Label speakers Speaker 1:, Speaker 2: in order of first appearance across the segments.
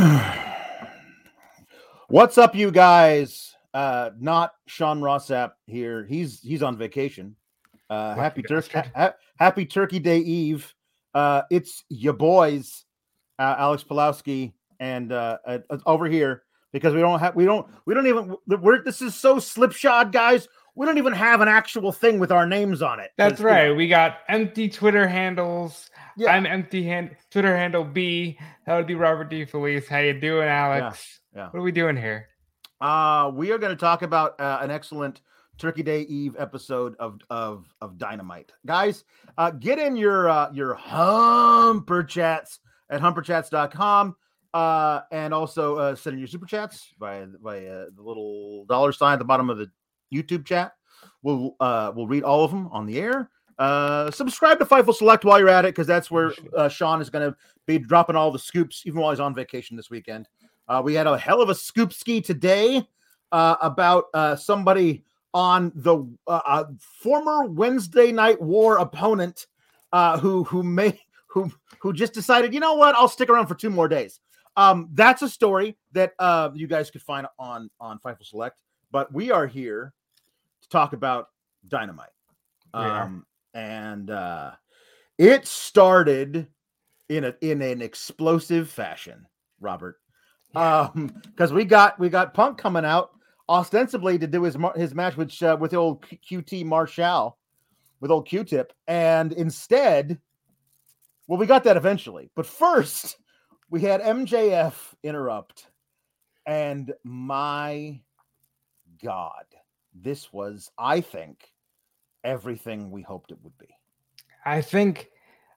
Speaker 1: What's up, you guys? Uh, not Sean Ross Sapp here. He's he's on vacation. Uh, happy Turkey, ha- happy Turkey Day Eve. Uh, it's your boys, uh, Alex Pulowski, and uh, uh, over here because we don't have we don't we don't even we're this is so slipshod, guys. We don't even have an actual thing with our names on it.
Speaker 2: That's right. You know, we got empty Twitter handles. Yeah. I'm empty hand Twitter handle B. That would be Robert DeFelice. How you doing, Alex? Yeah. yeah. What are we doing here?
Speaker 1: Uh, we are going to talk about uh, an excellent Turkey Day Eve episode of of of Dynamite, guys. Uh, get in your uh, your humper chats at humperchats.com. Uh, and also uh, send in your super chats by by uh, the little dollar sign at the bottom of the YouTube chat. We'll uh, we'll read all of them on the air. Uh, subscribe to Fightful Select while you're at it because that's where uh, Sean is going to be dropping all the scoops, even while he's on vacation this weekend. Uh, we had a hell of a scoop ski today uh, about uh, somebody on the uh, uh, former Wednesday Night War opponent uh, who who may who who just decided, you know what, I'll stick around for two more days. Um, that's a story that uh, you guys could find on on Fightful Select. But we are here talk about Dynamite. Um, and uh, it started in a in an explosive fashion, Robert. Um, because we got we got Punk coming out ostensibly to do his his match with uh, with old QT Marshall with old Q-Tip, and instead, well, we got that eventually. But first, we had MJF interrupt, and my God, this was, I think, everything we hoped it would be.
Speaker 2: I think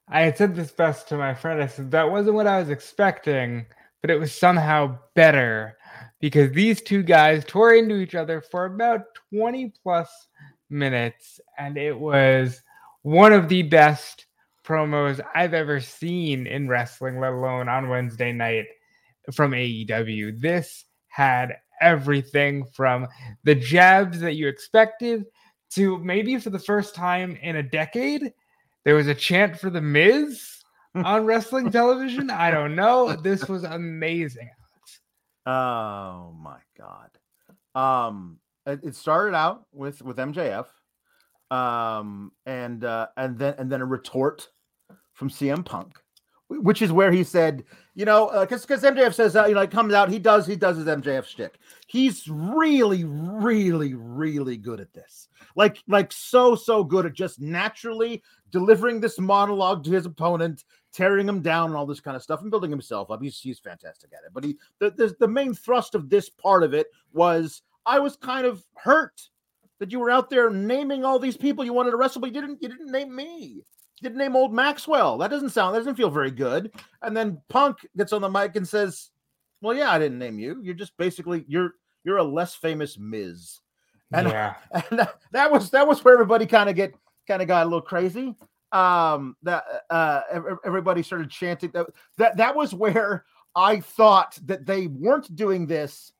Speaker 2: I had said this best to my friend. I said that wasn't what I was expecting but it was somehow better because these two guys tore into each other for about 20 plus minutes, and it was one of the best promos I've ever seen in wrestling, let alone on Wednesday night from AEW. This had everything from the jabs that you expected to maybe for the first time in a decade, there was a chant for the Miz on wrestling television. I don't know. This was amazing.
Speaker 1: Oh my god. Um, it, started out with with MJF, um, and uh, and then and then a retort from CM Punk, which is where he said, you know, because uh, because MJF says, uh, you know, it comes out, he does he does his MJF shtick. He's really, really, really good at this. Like like so so good at just naturally delivering this monologue to his opponent, tearing him down and all this kind of stuff and building himself up. He's he's fantastic at it. But he the, the, the main thrust of this part of it was I was kind of hurt that you were out there naming all these people you wanted to wrestle, but you didn't you didn't name me. Didn't name old Maxwell. That doesn't sound that doesn't feel very good. And then Punk gets on the mic and says, Well, yeah, I didn't name you. You're just basically you're you're a less famous Miz. And, yeah. and that was that was where everybody kind of get kind of got a little crazy um that uh everybody started chanting that that that was where i thought that they weren't doing this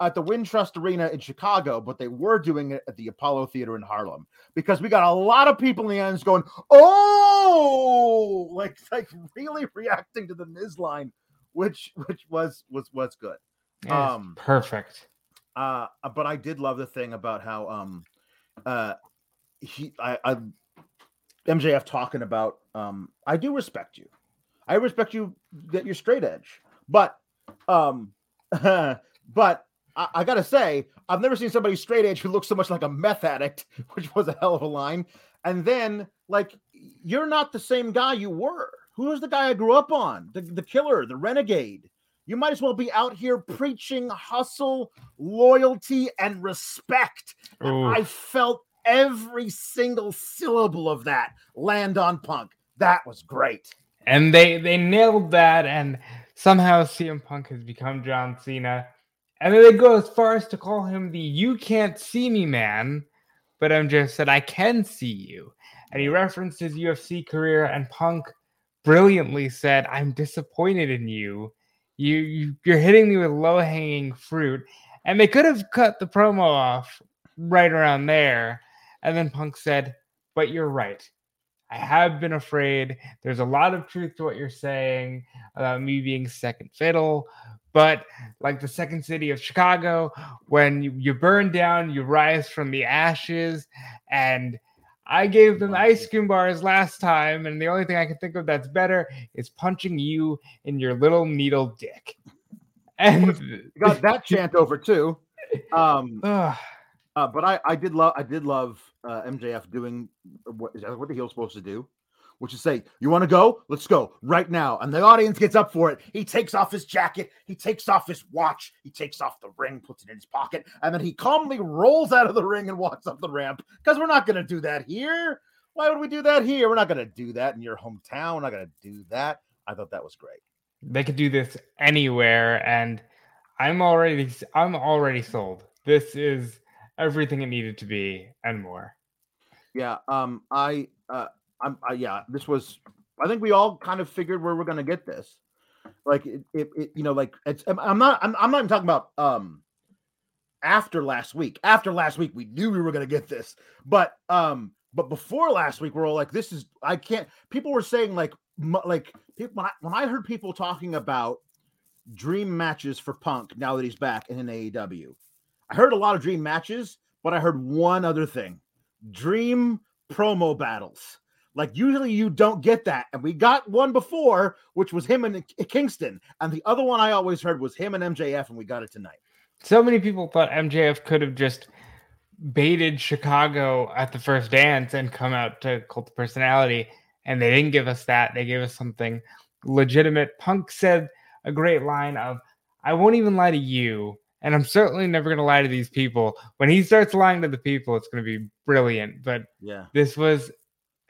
Speaker 1: at the Wintrust Arena in Chicago, but they were doing it at the Apollo Theater in Harlem because we got a lot of people in the ends going, "Oh!" like like really reacting to the Miz line, which which was was was good.
Speaker 2: Um, perfect.
Speaker 1: Uh, but I did love the thing about how um, uh, he I, I MJF talking about um, I do respect you. I respect you that you're straight edge. But um but I, I, gotta say, I've never seen somebody straight edge who looks so much like a meth addict, which was a hell of a line. And then like you're not the same guy you were. Who was the guy I grew up on? The, the killer, the renegade. You might as well be out here preaching hustle, loyalty, and respect. I felt every single syllable of that land on Punk. That was great.
Speaker 2: And they they nailed that, and somehow CM Punk has become John Cena. And then they go as far as to call him the "You can't see me man," but MJF said, "I can see you." And he referenced his UFC career, and Punk brilliantly said, "I'm disappointed in you. You, you you're hitting me with low hanging fruit." And they could have cut the promo off right around there, and then Punk said, But you're right. I have been afraid. There's a lot of truth to what you're saying about me being second fiddle, but like the second city of Chicago, when you, you burn down, you rise from the ashes. And I gave them ice cream bars last time, and the only thing I can think of that's better is punching you in your little needle dick. And
Speaker 1: you got that chant over too. Um, uh, but I, I did love, I did love uh, MJF doing what what the heel's supposed to do? Which is say, you want to go? Let's go right now. And the audience gets up for it. He takes off his jacket, he takes off his watch, he takes off the ring, puts it in his pocket, and then he calmly rolls out of the ring and walks up the ramp. Because we're not going to do that here. Why would we do that here? We're not going to do that in your hometown. We're not going to do that. I thought that was great.
Speaker 2: They could do this anywhere, and I'm already I'm already sold. This is everything it needed to be and more.
Speaker 1: Yeah. Um. I. Uh. I'm. Uh, yeah. This was. I think we all kind of figured where we're to get this. Like it, it, it, You know. Like it's. I'm not. I'm, I'm not even talking about. Um. After last week. After last week, we knew we were to get this. But. Um. But before last week, we're all like, "This is." I can't. People were saying like, like people when I, when I heard people talking about dream matches for Punk now that he's back in an AEW. I heard a lot of dream matches, but I heard one other thing dream promo battles. Like usually you don't get that. And we got one before, which was him and Kingston. And the other one I always heard was him and MJF, and we got it tonight.
Speaker 2: So many people thought MJF could have just baited Chicago at the first dance and come out to cult personality. And they didn't give us that. They gave us something legitimate. Punk said a great line of, I won't even lie to you and I'm certainly never going to lie to these people. When he starts lying to the people, it's going to be brilliant. But
Speaker 1: yeah,
Speaker 2: this was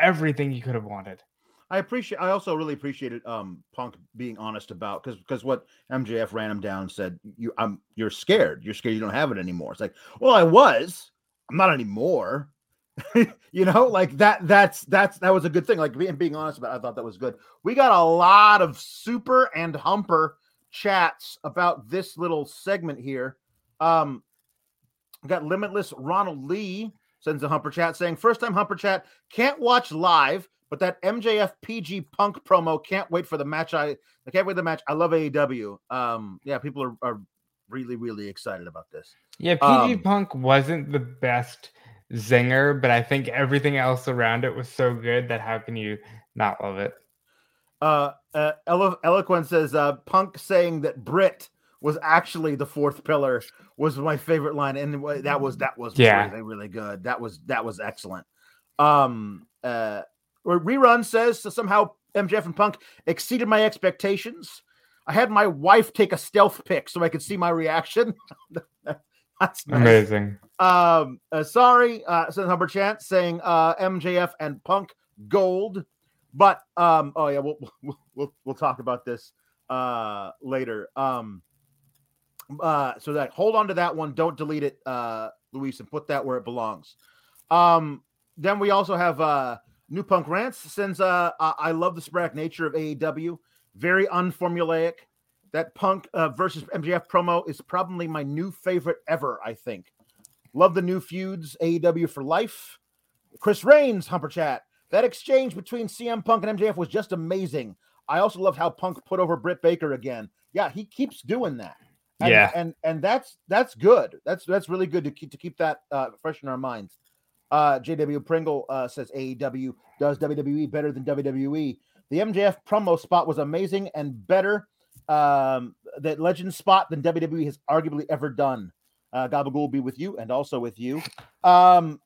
Speaker 2: everything you could have wanted.
Speaker 1: I appreciate. I also really appreciated um, Punk being honest about because because what MJF ran him down said you I'm you're scared. You're scared you don't have it anymore. It's like well I was. I'm not anymore. you know, like that. That's that's that was a good thing. Like being being honest about. It, I thought that was good. We got a lot of super and humper chats about this little segment here. Um, got Limitless Ronald Lee sends a Humper chat saying, First time Humper chat, can't watch live, but that MJF PG Punk promo, can't wait for the match. I, I can't wait the match. I love AEW. Um, yeah, people are, are really, really excited about this.
Speaker 2: Yeah, PG um, Punk wasn't the best zinger, but I think everything else around it was so good that how can you not love it?
Speaker 1: Uh, uh Elo- Eloquent says uh, Punk saying that Britt was actually the fourth pillar was my favorite line, and that was that was
Speaker 2: yeah
Speaker 1: really, really good. That was that was excellent. Um, uh, rerun says so somehow MJF and Punk exceeded my expectations. I had my wife take a stealth pic so I could see my reaction.
Speaker 2: That's nice. amazing.
Speaker 1: Um, uh, sorry, uh, says Hubbard Chance saying uh, MJF and Punk gold. But um, oh yeah, we'll we'll we'll, talk about this uh later. Um, uh, so that hold on to that one. Don't delete it, uh, Luis, and put that where it belongs. Um, then we also have uh, New Punk Rants sends uh, I love the sporadic nature of AEW, very unformulaic. That Punk uh, versus MJF promo is probably my new favorite ever. I think. Love the new feuds, AEW for life. Chris Reigns, Humper Chat. That exchange between CM Punk and MJF was just amazing. I also loved how Punk put over Britt Baker again. Yeah, he keeps doing that. And,
Speaker 2: yeah,
Speaker 1: and and that's that's good. That's that's really good to keep to keep that uh, fresh in our minds. Uh, JW Pringle uh, says AEW does WWE better than WWE. The MJF promo spot was amazing and better um, that legend spot than WWE has arguably ever done. Uh, Gabagool will be with you and also with you. Um,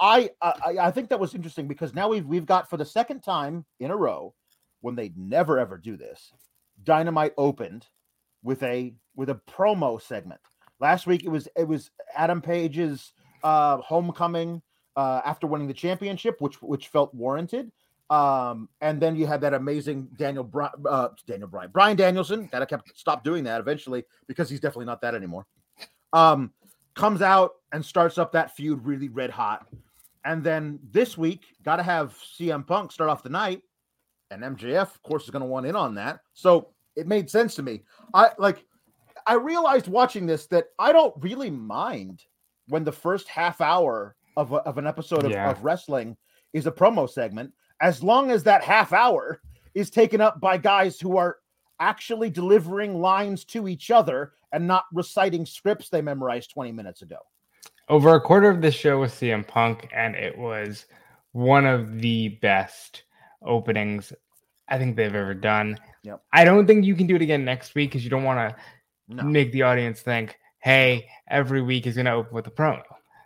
Speaker 1: I, I I think that was interesting because now we've we've got for the second time in a row when they'd never ever do this. Dynamite opened with a with a promo segment. Last week it was it was Adam Page's uh, homecoming uh, after winning the championship, which which felt warranted. Um, and then you had that amazing Daniel Bri- uh, Daniel Bryan Bryan Danielson that I kept stop doing that eventually because he's definitely not that anymore. Um, comes out and starts up that feud really red hot. And then this week, got to have CM Punk start off the night, and MJF, of course, is going to want in on that. So it made sense to me. I like, I realized watching this that I don't really mind when the first half hour of, a, of an episode of, yeah. of wrestling is a promo segment. as long as that half hour is taken up by guys who are actually delivering lines to each other and not reciting scripts they memorized 20 minutes ago.
Speaker 2: Over a quarter of the show was CM Punk, and it was one of the best openings I think they've ever done.
Speaker 1: Yep.
Speaker 2: I don't think you can do it again next week because you don't want to
Speaker 1: No.
Speaker 2: make the audience think, hey, every week is going to open with a promo.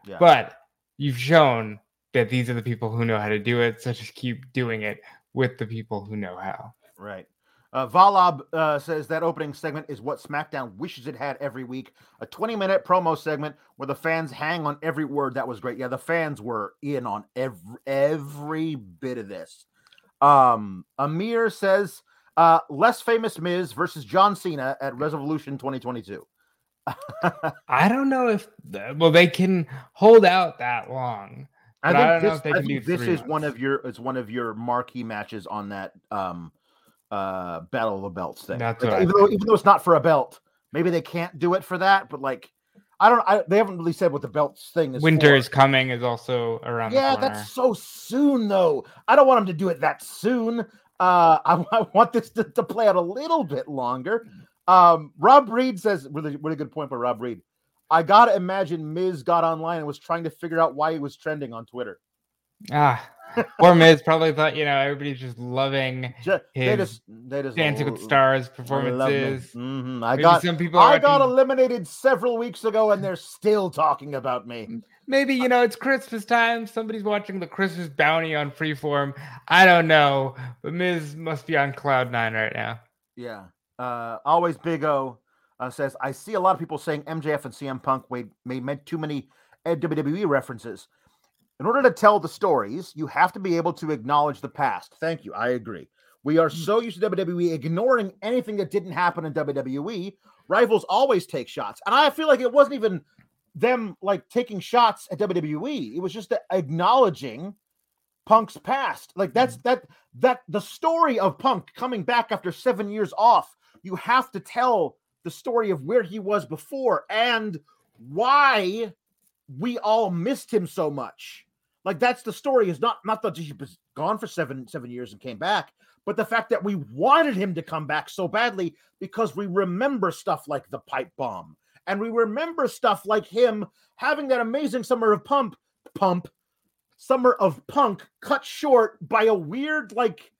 Speaker 1: Yeah.
Speaker 2: But you've shown that these are the people who know how to do it. So just keep doing it with the people who know how.
Speaker 1: Right. Uh, Valab uh, says that opening segment is what SmackDown wishes it had every week. A 20 minute promo segment where the fans hang on every word. That was great. Yeah, the fans were in on every every bit of this. Um, Amir says uh, less famous Miz versus John Cena at Revolution 2022.
Speaker 2: I don't know if, well, they can hold out that long.
Speaker 1: I
Speaker 2: But I don't
Speaker 1: think
Speaker 2: know
Speaker 1: this,
Speaker 2: if they
Speaker 1: I
Speaker 2: can
Speaker 1: think
Speaker 2: do
Speaker 1: this is one of your it's one of your marquee matches on that um uh Battle of the Belts thing.
Speaker 2: That's
Speaker 1: Like, even though even though it's not for a belt, maybe they can't do it for that. But like, I don't. I, they haven't really said what the belts thing is.
Speaker 2: Winter
Speaker 1: for.
Speaker 2: is coming is also around
Speaker 1: Yeah, that's so soon though. I don't want them to do it that soon. Uh, I, I want this to, to play out a little bit longer. Um, Rob Reed says really really good point by Rob Reed. I gotta imagine Miz got online and was trying to figure out why he was trending on Twitter.
Speaker 2: Ah, poor Miz probably thought, you know, everybody's just loving
Speaker 1: Ju- they
Speaker 2: His
Speaker 1: just they just
Speaker 2: Dancing with Stars performances.
Speaker 1: Mhm. I
Speaker 2: Maybe
Speaker 1: got
Speaker 2: some people
Speaker 1: I got eliminated several weeks ago, and they're still talking about me.
Speaker 2: Maybe you know it's Christmas time. Somebody's watching the Christmas bounty on Freeform. I don't know, but Miz must be on cloud nine right now.
Speaker 1: Yeah. Uh, always Big O uh, says I see a lot of people saying MJF and CM Punk made made made too many WWE references. In order to tell the stories, you have to be able to acknowledge the past. Thank you. I agree. We are mm. so used to WWE ignoring anything that didn't happen in WWE. Rivals always take shots. And I feel like it wasn't even them like taking shots at WWE. It was just the acknowledging Punk's past. Like that's mm. that that the story of Punk coming back after 7 years off. You have to tell the story of where he was before and why we all missed him so much. Like that's the story is not not that he was gone for 7 7 years and came back, but the fact that we wanted him to come back so badly because we remember stuff like the pipe bomb and we remember stuff like him having that amazing summer of pump pump summer of punk cut short by a weird like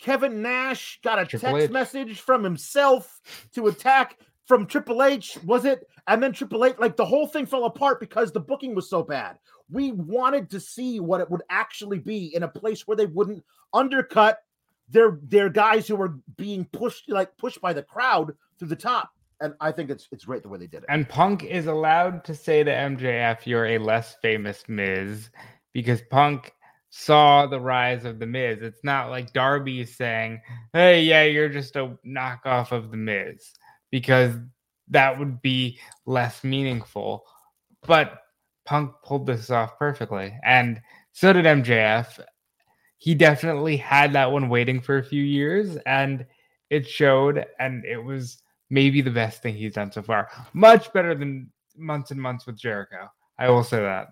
Speaker 1: Kevin Nash got a
Speaker 2: Triple
Speaker 1: text
Speaker 2: H.
Speaker 1: message from himself to attack from Triple H, was it? And then Triple H, like the whole thing fell apart because the booking was so bad. We wanted to see what it would actually be in a place where they wouldn't undercut their their guys who were being pushed like pushed by the crowd through the top. And I think it's it's great the way they did it.
Speaker 2: And Punk is allowed to say to MJF, "You're a less famous Miz," because Punk saw the rise of the Miz. It's not like Darby is saying, "Hey, yeah, you're just a knockoff of the Miz," because that would be less meaningful. But Punk pulled this off perfectly, and so did MJF. He definitely had that one waiting for a few years, and it showed, and it was maybe the best thing he's done so far. Much better than months and months with Jericho. I will say that.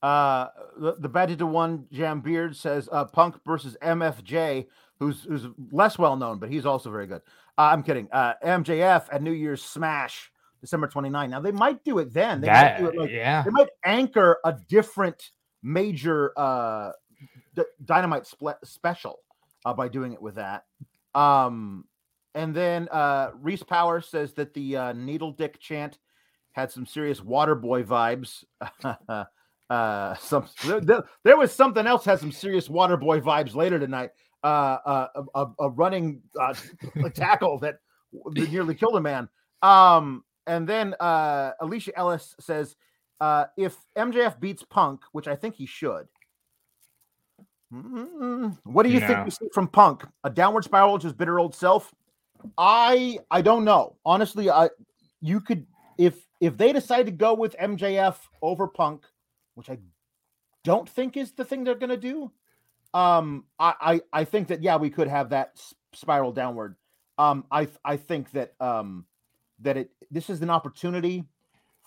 Speaker 1: Uh, the, the to One Jam Beard says uh, Punk versus MFJ, who's who's less well known, but he's also very good. Uh, I'm kidding. Uh, MJF at New Year's Smash, December 29. Now they might do it then. They might do it like
Speaker 2: yeah.
Speaker 1: they might anchor a different major uh d- dynamite split special uh, by doing it with that. Um, and then uh, Reese Power says that the uh, needle dick chant had some serious water boy vibes. uh, some there, there- was something else had some serious water boy vibes later tonight. Uh, uh, a, a, a running uh, tackle that that nearly killed a man. Um, and then uh, Alicia Ellis says, uh, if MJF beats Punk, which I think he should, mm, what do you think
Speaker 2: No.
Speaker 1: we see from Punk? A downward spiral to his bitter old self? I I don't know. Honestly, I you could if if they decide to go with MJF over Punk, which I don't think is the thing they're gonna do. Um, I I, I think that yeah, we could have that spiral downward. Um, I I think that um that it this is an opportunity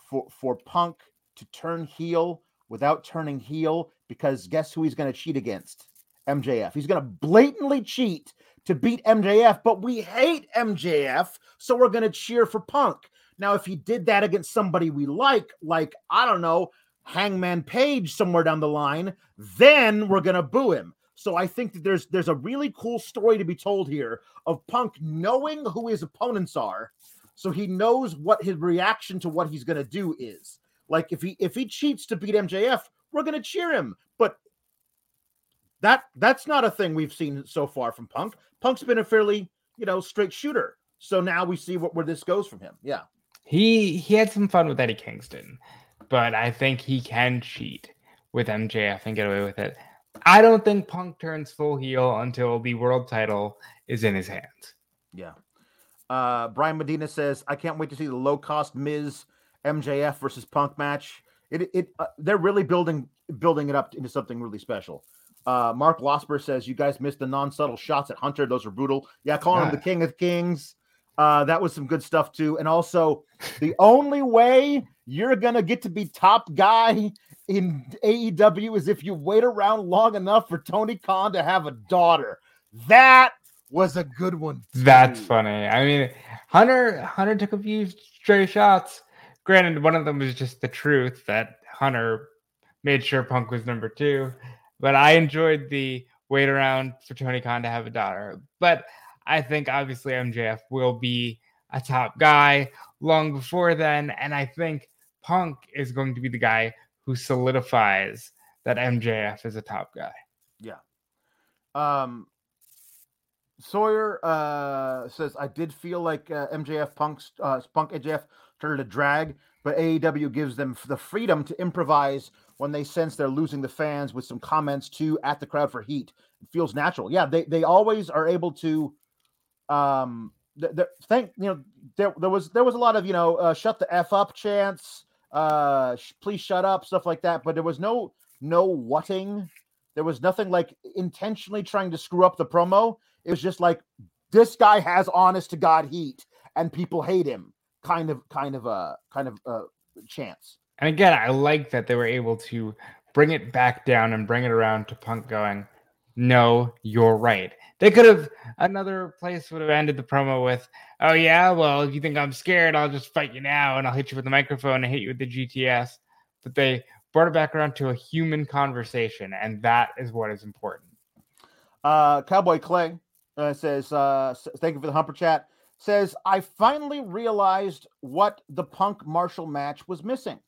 Speaker 1: for for Punk to turn heel without turning heel because guess who he's going to cheat against? MJF. He's going to blatantly cheat to beat MJF, but we hate MJF, so we're going to cheer for Punk. Now, if he did that against somebody we like, like, I don't know, Hangman Page somewhere down the line, then we're going to boo him. So I think that there's there's a really cool story to be told here of Punk knowing who his opponents are, so he knows what his reaction to what he's going to do is. Like if he if he cheats to beat MJF, we're going to cheer him. But that that's not a thing we've seen so far from Punk. Punk's been a fairly, you know, straight shooter. So now we see what where this goes from him. Yeah.
Speaker 2: He he had some fun with Eddie Kingston, but I think he can cheat with MJF and get away with it. I don't think Punk turns full heel until the world title is in his hands.
Speaker 1: Yeah. Uh, Brian Medina says, "I can't wait to see the low cost Miz MJF versus Punk match. It it uh, they're really building building it up into something really special." Uh, Mark Losper says, "You guys missed the non subtle shots at Hunter. Those are brutal. Yeah, calling him the King of Kings. Uh, that was some good stuff too. And also, the only way you're gonna get to be top guy in AEW is if you wait around long enough for Tony Khan to have a daughter. That was a good one.
Speaker 2: Too. That's funny. I mean, Hunter Hunter took a few stray shots. Granted, one of them was just the truth that Hunter made sure Punk was number two. But I enjoyed the wait around for Tony Khan to have a daughter. But I think obviously MJF will be a top guy long before then. And I think Punk is going to be the guy who solidifies that MJF is a top guy.
Speaker 1: Yeah. Um, Sawyer uh, says, I did feel like uh, MJF Punk's uh, Punk MJF started to drag, but AEW gives them the freedom to improvise when they sense they're losing the fans with some comments too at the crowd for heat. It feels natural. Yeah, they, they always are able to um th- thank you know there, there was there was a lot of you know uh, shut the f up chants uh sh- please shut up stuff like that but there was no no whatting there was nothing like intentionally trying to screw up the promo it was just like this guy has honest to god heat and people hate him kind of kind of a kind of a chance
Speaker 2: and again i like that they were able to bring it back down and bring it around to punk going no you're right they could have another place would have ended the promo with, "Oh yeah, well if you think I'm scared, I'll just fight you now, and I'll hit you with the microphone and hit you with the GTS." But they brought it back around to a human conversation, and that is what is important.
Speaker 1: Uh, Cowboy Clay uh, says, uh, "Thank you for the humper chat." Says, "I finally realized what the Punk Marshall match was missing."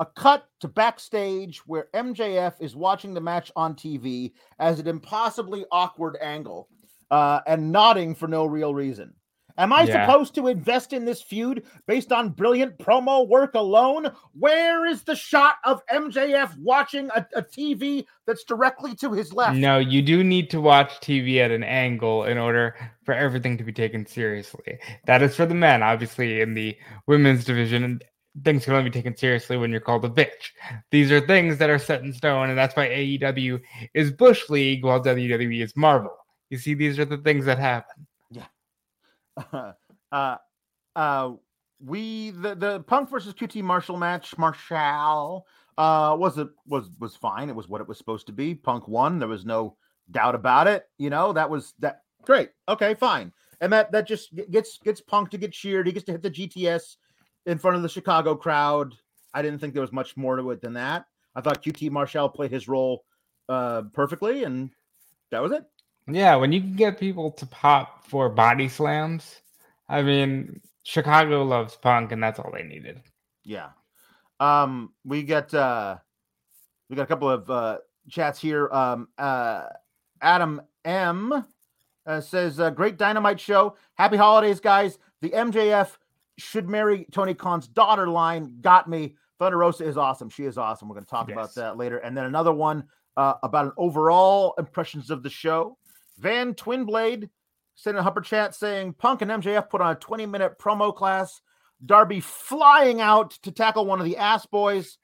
Speaker 1: a cut to backstage where MJF is watching the match on TV as an impossibly awkward angle uh, and nodding for no real reason. Am I yeah. supposed to invest in this feud based on brilliant promo work alone? Where is the shot of MJF watching a, a, TV that's directly to his left?
Speaker 2: No, you do need to watch TV at an angle in order for everything to be taken seriously. That is for the men, obviously, in the women's division things can only be taken seriously when you're called a bitch. These are things that are set in stone, and that's why AEW is Bush League while WWE is Marvel. You see, these are the things that happen.
Speaker 1: Uh, uh, uh we the the Punk versus QT Marshall match, Marshall, uh, was it was was fine. It was what it was supposed to be. Punk won. There was no doubt about it. You know that was that great. Okay, fine. And that that just gets gets Punk to get cheered. He gets to hit the GTS in front of the Chicago crowd. I didn't think there was much more to it than that. I thought QT Marshall played his role uh, perfectly, and that was it.
Speaker 2: Yeah, when you can get people to pop for body slams, I mean, Chicago loves punk, and that's all they needed.
Speaker 1: Yeah. Um, we got uh, we got a couple of uh, chats here. Um, uh, Adam M uh, says, uh, "Great dynamite show. Happy holidays, guys. The MJF should marry Tony Khan's daughter line got me. Thunder Rosa is awesome. She is awesome. We're going to talk yes. about that later. And then another one uh, about an overall impressions of the show. Van Twinblade sent a Humper chat saying Punk and MJF put on a 20 minute promo class. Darby flying out to tackle one of the ass boys.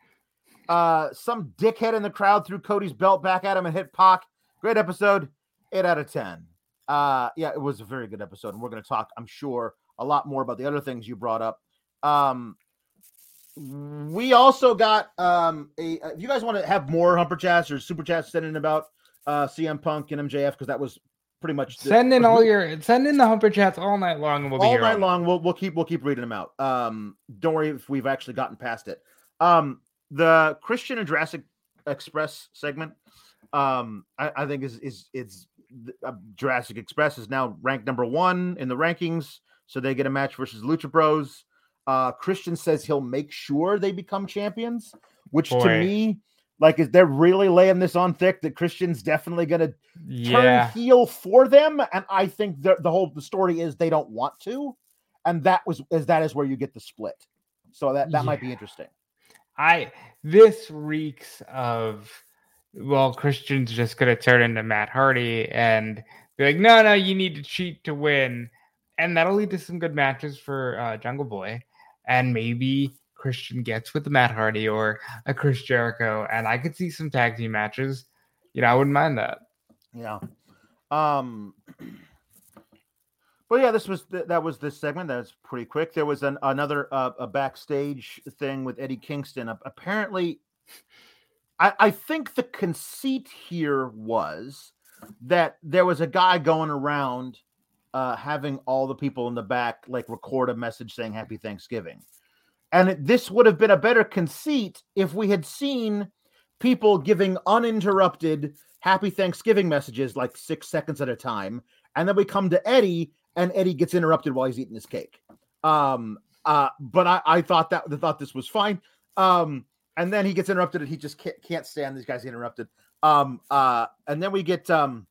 Speaker 1: Uh, some dickhead in the crowd threw Cody's belt back at him and hit Pac. Great episode. Eight out of 10. Uh, yeah, it was a very good episode. And we're going to talk, I'm sure, a lot more about the other things you brought up. Um, we also got um, a. If you guys want to have more humper chats or super chats sending about uh, CM Punk and MJF because that was pretty much the-
Speaker 2: Send in all your send in the humper chats all night long, and we'll
Speaker 1: all night long. We'll we'll keep we'll keep reading them out. Um, don't worry if we've actually gotten past it. Um, the Christian and Jurassic Express segment, um, I, I think is is it's uh, Jurassic Express is now ranked number one in the rankings, so they get a match versus Lucha Bros. Uh, Christian says he'll make sure they become champions, which to me, like, is they're really laying this on thick that Christian's definitely gonna turn heel for them? And i think the, the whole the story is they don't want to. And that was is that is where you get the split. So that that might be interesting.
Speaker 2: I this reeks of well, Christian's just gonna turn into Matt Hardy and be like, no, no, you need to cheat to win, and that'll lead to some good matches for uh, Jungle Boy, and maybe Christian gets with Matt Hardy or a Chris Jericho, and I could see some tag team matches. You know, I wouldn't mind that.
Speaker 1: yeah um but yeah this was th- that was this segment that's pretty quick there was an another uh, a backstage thing with eddie kingston A- apparently I, I think the conceit here was that there was a guy going around uh, having all the people in the back like record a message saying happy thanksgiving and this would have been a better conceit if we had seen people giving uninterrupted happy thanksgiving messages like six seconds at a time. And then we come to eddie and eddie gets interrupted while he's eating his cake. Um uh but i i thought that thought this was fine. Um and then he gets interrupted and he just can't, can't stand these guys interrupted. Um uh and then we get um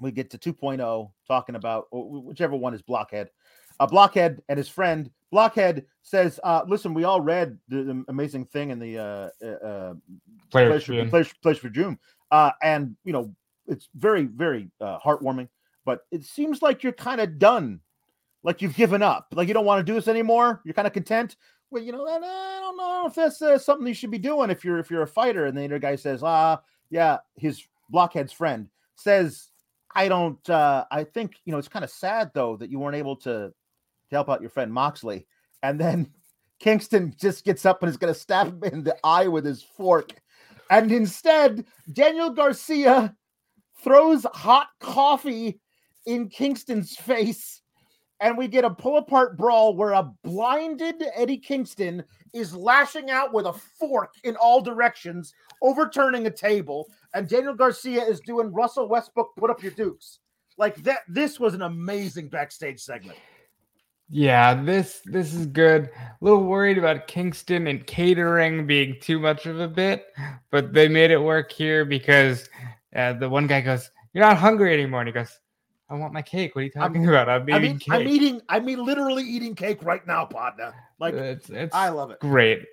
Speaker 1: we get to 2.0 talking about whichever one is blockhead. Uh, blockhead and his friend blockhead says uh listen we all read the, the amazing thing in the uh uh, uh
Speaker 2: Player
Speaker 1: place for, place, place for June. Uh, and you know, it's very, very uh, heartwarming. But it seems like you're kind of done, like you've given up, like you don't want to do this anymore. You're kind of content. Well, you know, I I don't know if that's uh, something you should be doing if you're if you're a fighter. And the other guy says, ah, yeah, his blockhead's friend says, I don't. uh I think you know it's kind of sad though that you weren't able to to help out your friend Moxley. And then Kingston just gets up and is going to stab him in the eye with his fork. And instead, Daniel Garcia throws hot coffee in Kingston's face. And we get a pull apart brawl where a blinded Eddie Kingston is lashing out with a fork in all directions, overturning a table. And Daniel Garcia is doing Russell Westbrook put up your dukes. Like that, this was an amazing backstage segment.
Speaker 2: Yeah, this this is good. A little worried about Kingston and catering being too much of a bit, but they made it work here because uh, the one guy goes, "You're not hungry anymore," and he goes, "I want my cake. What are you
Speaker 1: I'm-
Speaker 2: talking about? I'm
Speaker 1: I
Speaker 2: eating
Speaker 1: mean,
Speaker 2: cake."
Speaker 1: I'm eating, I mean, literally eating cake right now, partner. Like,
Speaker 2: it's it's
Speaker 1: I love it.
Speaker 2: great,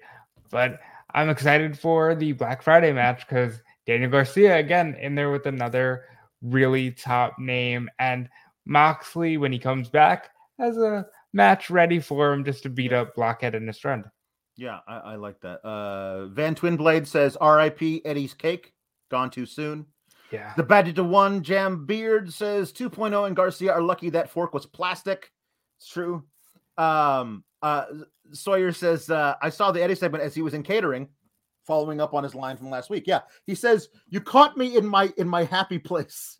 Speaker 2: but I'm excited for the Black Friday match because Daniel Garcia again in there with another really top name, and Moxley when he comes back has a match ready for him just to beat up Blockhead and his friend.
Speaker 1: Yeah, I, I like that. Uh, Van Twinblade says, "R.I.P. Eddie's cake, gone too soon."
Speaker 2: Yeah.
Speaker 1: The Badger to One Jam Beard says 2.0 and Garcia are lucky that fork was plastic. It's true. Um, uh, Sawyer says, uh, I saw the Eddie segment as he was in catering, following up on his line from last week. Yeah, he says, You caught me in my in my happy place,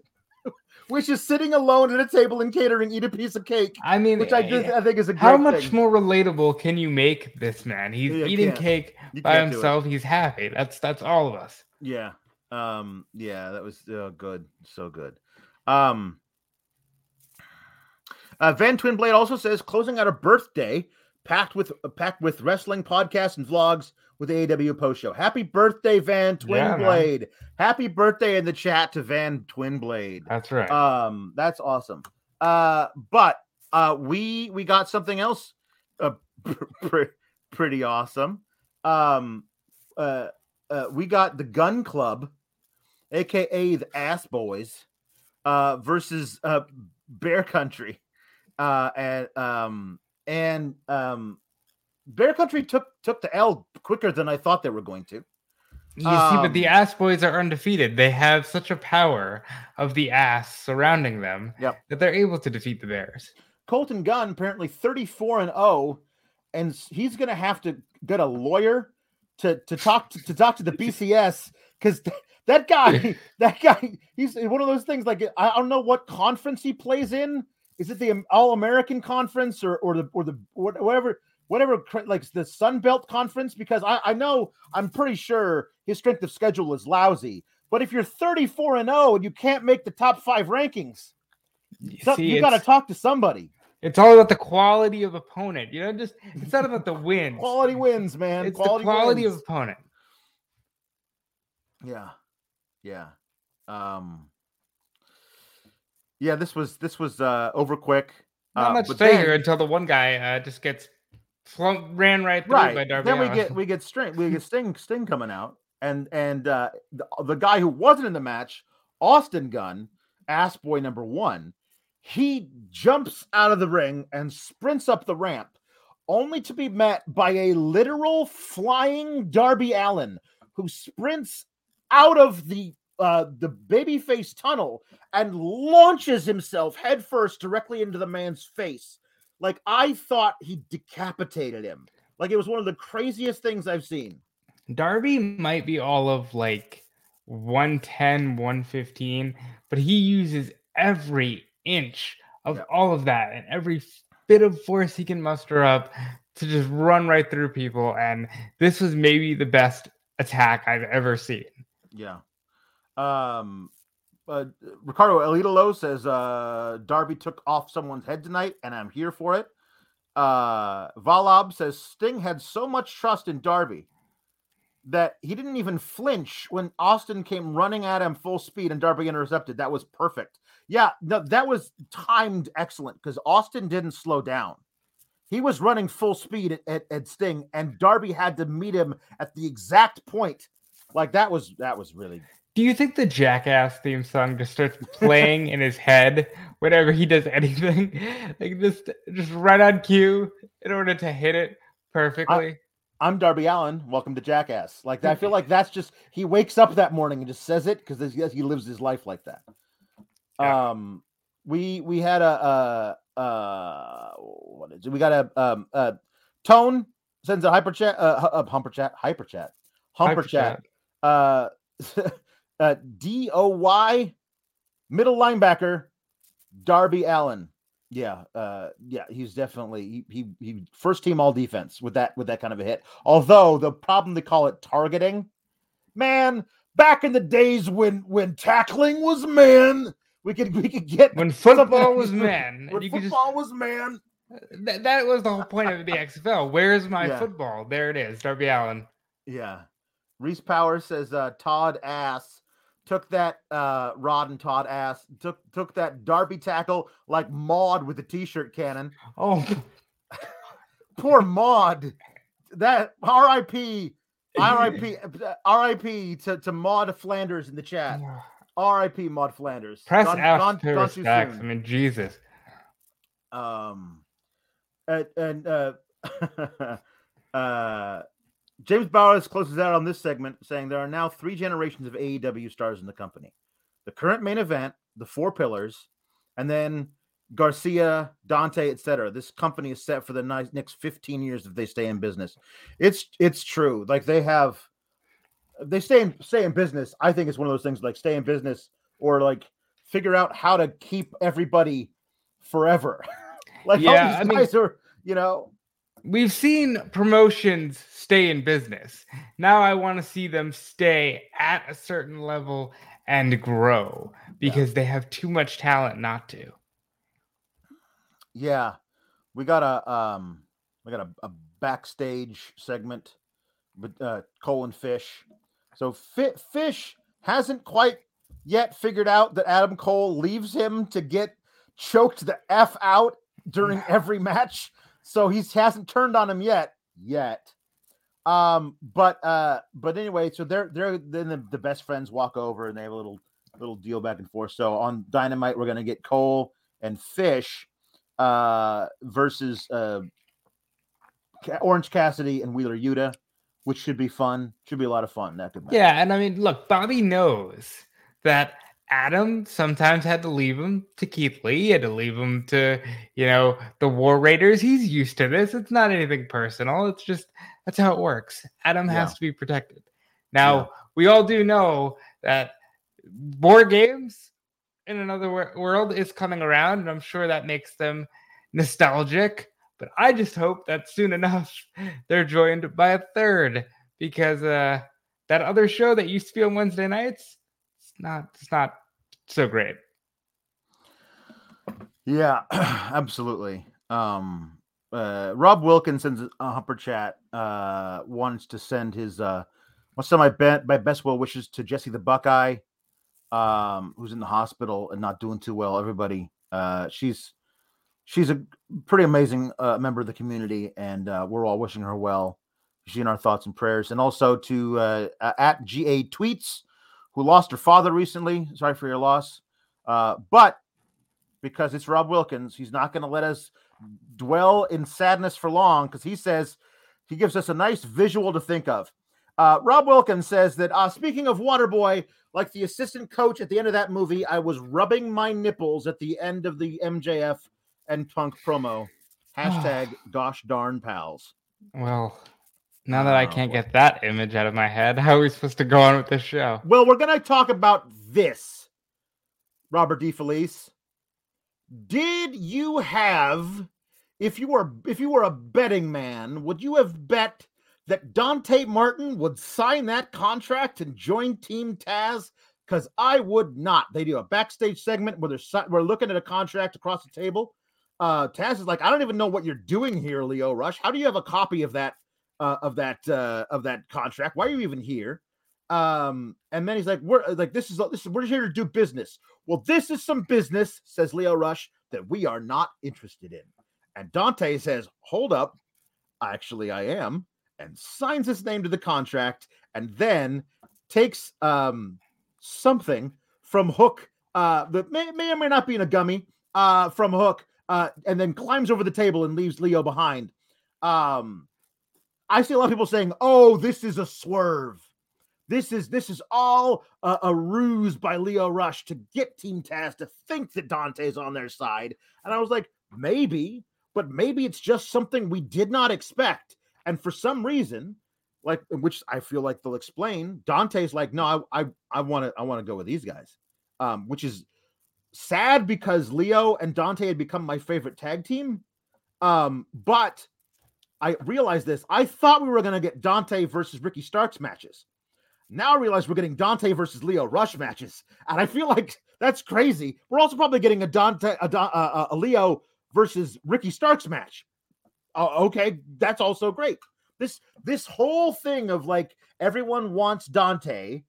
Speaker 1: which is sitting alone at a table in catering, eat a piece of cake,
Speaker 2: I mean,
Speaker 1: which I,
Speaker 2: eh,
Speaker 1: I think is a great
Speaker 2: how much
Speaker 1: thing.
Speaker 2: more relatable can you make this man? He's
Speaker 1: Yeah,
Speaker 2: eating cake
Speaker 1: You
Speaker 2: by
Speaker 1: can't do it.
Speaker 2: himself. He's happy. That's that's all of us.
Speaker 1: Yeah. Um, yeah, that was uh, good. So good. Um, uh, Van Twinblade also says closing out a birthday packed with uh, packed with wrestling podcasts and vlogs with the AW post show. Happy birthday, Van
Speaker 2: Yeah.
Speaker 1: Twinblade. Happy birthday in the chat to Van Twinblade.
Speaker 2: That's right.
Speaker 1: Um, that's awesome. Uh, but uh, we we got something else uh, pr- pretty awesome. Um, uh, uh, we got the Gun Club, aka the Ass Boys, uh, versus uh, Bear Country, uh, and um, and um, Bear Country took took the L quicker than I thought they were going to.
Speaker 2: you see, but the
Speaker 1: um,
Speaker 2: ass boys are undefeated. They have such a power of the ass surrounding them
Speaker 1: Yep.
Speaker 2: that they're able to defeat the bears.
Speaker 1: Colton Gunn apparently 34 and 0 and he's going to have to get a lawyer to to talk to, to talk to the BCS cuz that guy, that guy, he's one of those things. Like I don't know what conference he plays in. Is it the All American Conference or or the or the whatever whatever like the Sun Belt Conference? Because I I know I'm pretty sure his strength of schedule is lousy. But if you're 34 and 0 and you can't make the top five rankings, you, so, you got to talk to somebody.
Speaker 2: It's all about the quality of opponent. You know, just it's not about the wins.
Speaker 1: quality wins, man.
Speaker 2: It's
Speaker 1: quality
Speaker 2: the quality
Speaker 1: wins.
Speaker 2: of opponent.
Speaker 1: Yeah. Yeah. Um Yeah, this was this was uh over quick.
Speaker 2: Not
Speaker 1: uh,
Speaker 2: much failure until the one guy uh, just gets ran right through
Speaker 1: right.
Speaker 2: by Darby.
Speaker 1: Then we
Speaker 2: Allin.
Speaker 1: get we get string we get Sting Sting coming out and and uh the, the guy who wasn't in the match, Austin Gunn, ass boy number 1, he jumps out of the ring and sprints up the ramp only to be met by a literal flying Darby Allin who sprints out of the uh, the babyface tunnel and launches himself headfirst directly into the man's face. Like I thought he decapitated him. Like it was one of the craziest things I've seen.
Speaker 2: Darby might be all of like 110, 115, but he uses every inch of
Speaker 1: Yeah.
Speaker 2: all of that and every bit of force he can muster up to just run right through people. And this was maybe the best attack I've ever seen.
Speaker 1: Yeah. Um uh, Ricardo Elidolo says uh Darby took off someone's head tonight and I'm here for it. Uh Valab says Sting had so much trust in Darby that he didn't even flinch when Austin came running at him full speed and Darby intercepted. That was perfect. Yeah, no, that was timed excellent because Austin didn't slow down. He was running full speed at, at, at Sting, and Darby had to meet him at the exact point. Like that was that was really
Speaker 2: Do you think the Jackass theme song just starts playing in his head whenever he does anything? Like just just right on cue in order to hit it perfectly.
Speaker 1: I'm Darby Allin. Welcome to Jackass. Like I feel like that's just he wakes up that morning and just says it because he lives his life like that.
Speaker 2: Yeah.
Speaker 1: Um, we we had a uh uh what is it? We got a um uh tone sends a hyper chat uh, uh humper chat hyper chat humper
Speaker 2: Hyper
Speaker 1: chat uh uh D O Y middle linebacker Darby Allin. Yeah, uh, yeah, he's definitely he, he he first team all defense with that with that kind of a hit. Although the problem they call it targeting, man, back in the days when when tackling was man, we could we could get
Speaker 2: When football was man,
Speaker 1: When
Speaker 2: just
Speaker 1: football was man,
Speaker 2: Th- that was the whole point of the XFL. Where's my
Speaker 1: Yeah.
Speaker 2: football? There it is, Darby Allin.
Speaker 1: yeah. Reese Power says uh, Todd ass took that uh, Rod and Todd ass took took that Darby tackle like Maud with the t-shirt cannon.
Speaker 2: Oh,
Speaker 1: Poor Maud. That R.I.P. R.I.P. R.I.P. to, to Maud Flanders in the chat. R.I.P. Maud Flanders.
Speaker 2: press
Speaker 1: Gone-
Speaker 2: F
Speaker 1: gone-
Speaker 2: to
Speaker 1: gone
Speaker 2: respect. I mean, Jesus.
Speaker 1: Um, and, and uh, uh, James Bowers closes out on this segment saying there are now three generations of AEW stars in the company: the current main event, the four pillars, and then Garcia, Dante, etc. This company is set for the next 15 years if they stay in business. It's it's true. Like they have, they stay in stay in business. I think it's one of those things like stay in business or like figure out how to keep everybody forever. like
Speaker 2: Yeah,
Speaker 1: all
Speaker 2: I
Speaker 1: these
Speaker 2: mean-
Speaker 1: guys are, you know,
Speaker 2: We've seen promotions stay in business. Now I want to see them stay at a certain level and grow because they have too much talent not to.
Speaker 1: yeah. We got a um, we got a, a backstage segment with uh, Cole and Fish. So Fi- Fish hasn't quite yet figured out that Adam Cole leaves him to get choked the f out during every match. So he hasn't turned on him yet. Yet. Um, but uh, but anyway, so they're they're then the, the best friends walk over and they have a little little deal back and forth. So on Dynamite, we're gonna get Cole and Fish uh versus uh Orange Cassidy and Wheeler Yuta, which should be fun. Should be a lot of fun. That could.
Speaker 2: Yeah, and I mean, look, Bobby knows that Adam sometimes had to leave him to Keith Lee, he had to leave him to, you know, the War Raiders. He's used to this. It's not anything personal. It's just that's how it works. Adam has to be protected. Now,
Speaker 1: Yeah.
Speaker 2: we all do know that board games in another wor- world is coming around, and I'm sure that makes them nostalgic. But I just hope that soon enough they're joined by a third because uh, that other show that used to be on Wednesday nights, not it's not so great.
Speaker 1: Yeah, absolutely. Um, uh, Rob Wilkinson's a Humper Chat uh, wants to send his uh, wants to my, be- my best well wishes to Jesse the Buckeye, um, who's in the hospital and not doing too well. Everybody, uh, she's she's a pretty amazing uh, member of the community, and uh, we're all wishing her well. She in our thoughts and prayers, and also to uh, at GA Tweets, who lost her father recently. Sorry for your loss, uh, but because it's Rob Wilkins, he's not going to let us dwell in sadness for long because he says he gives us a nice visual to think of. Uh, Rob Wilkins says that uh, speaking of Waterboy, like the assistant coach at the end of that movie, I was rubbing my nipples at the end of the MJF and Punk promo. Hashtag gosh darn pals.
Speaker 2: Well, now that I
Speaker 1: Oh,
Speaker 2: can't
Speaker 1: boy.
Speaker 2: get that image out of my head, how are we supposed to go on with this show?
Speaker 1: Well, we're going to talk about this, Robert DeFelice, Did you have, if you were if you were a betting man, would you have bet that Dante Martin would sign that contract and join Team Taz? Because I would not. They do a backstage segment where they're we're looking at a contract across the table. Uh, Taz is like, I don't even know what you're doing here, Lio Rush. How do you have a copy of that uh, of that uh, of that contract? Why are you even here? Um, and then he's like, "We're like this is this is we're here to do business." Well, this is some business, says Lio Rush, that we are not interested in. And Dante says, "Hold up, actually, I am," and signs his name to the contract, and then takes um something from Hook uh that may, may or may not be in a gummy uh from Hook uh and then climbs over the table and leaves Lio behind. Um I see a lot of people saying, "Oh, this is a swerve." This is this is all a, a ruse by Lio Rush to get Team Taz to think that Dante's on their side. And I was like, maybe, but maybe it's just something we did not expect. And for some reason, like which I feel like they'll explain, Dante's like, no, I I want to I want to go with these guys. Um, which is sad because Lio and Dante had become my favorite tag team. Um, but I realized this. I thought we were gonna get Dante versus Ricky Starks matches. Now I realize we're getting Dante versus Lio Rush matches, and I feel like that's crazy. We're also probably getting a Dante, a, uh, a Lio versus Ricky Starks match. Oh, okay, that's also great. This this whole thing of like everyone wants Dante,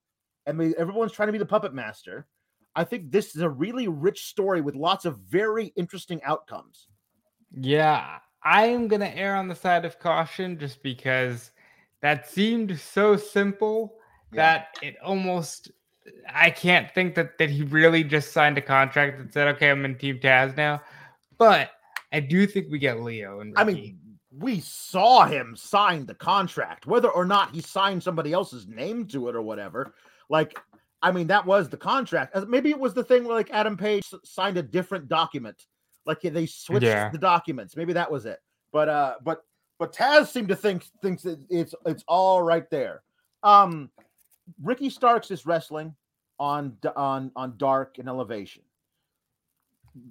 Speaker 1: and we, everyone's trying to be the puppet master. I think this is a really rich story with lots of very interesting outcomes.
Speaker 2: Yeah, I am going to err on the side of caution just because that seemed so simple
Speaker 1: Yeah.
Speaker 2: that it almost I can't think that that he really just signed a contract that said, "Okay, I'm in Team Taz now." But I do think we get Lio and
Speaker 1: I mean, we saw him sign the contract, whether or not he signed somebody else's name to it or whatever. Like, I mean, that was the contract. Uh, Maybe it was the thing where like Adam Page signed a different document, like they switched
Speaker 2: Yeah.
Speaker 1: the documents. Maybe that was it. But uh, but but Taz seemed to think thinks that it's it's all right there. Um, Ricky Starks is wrestling on on on Dark and Elevation.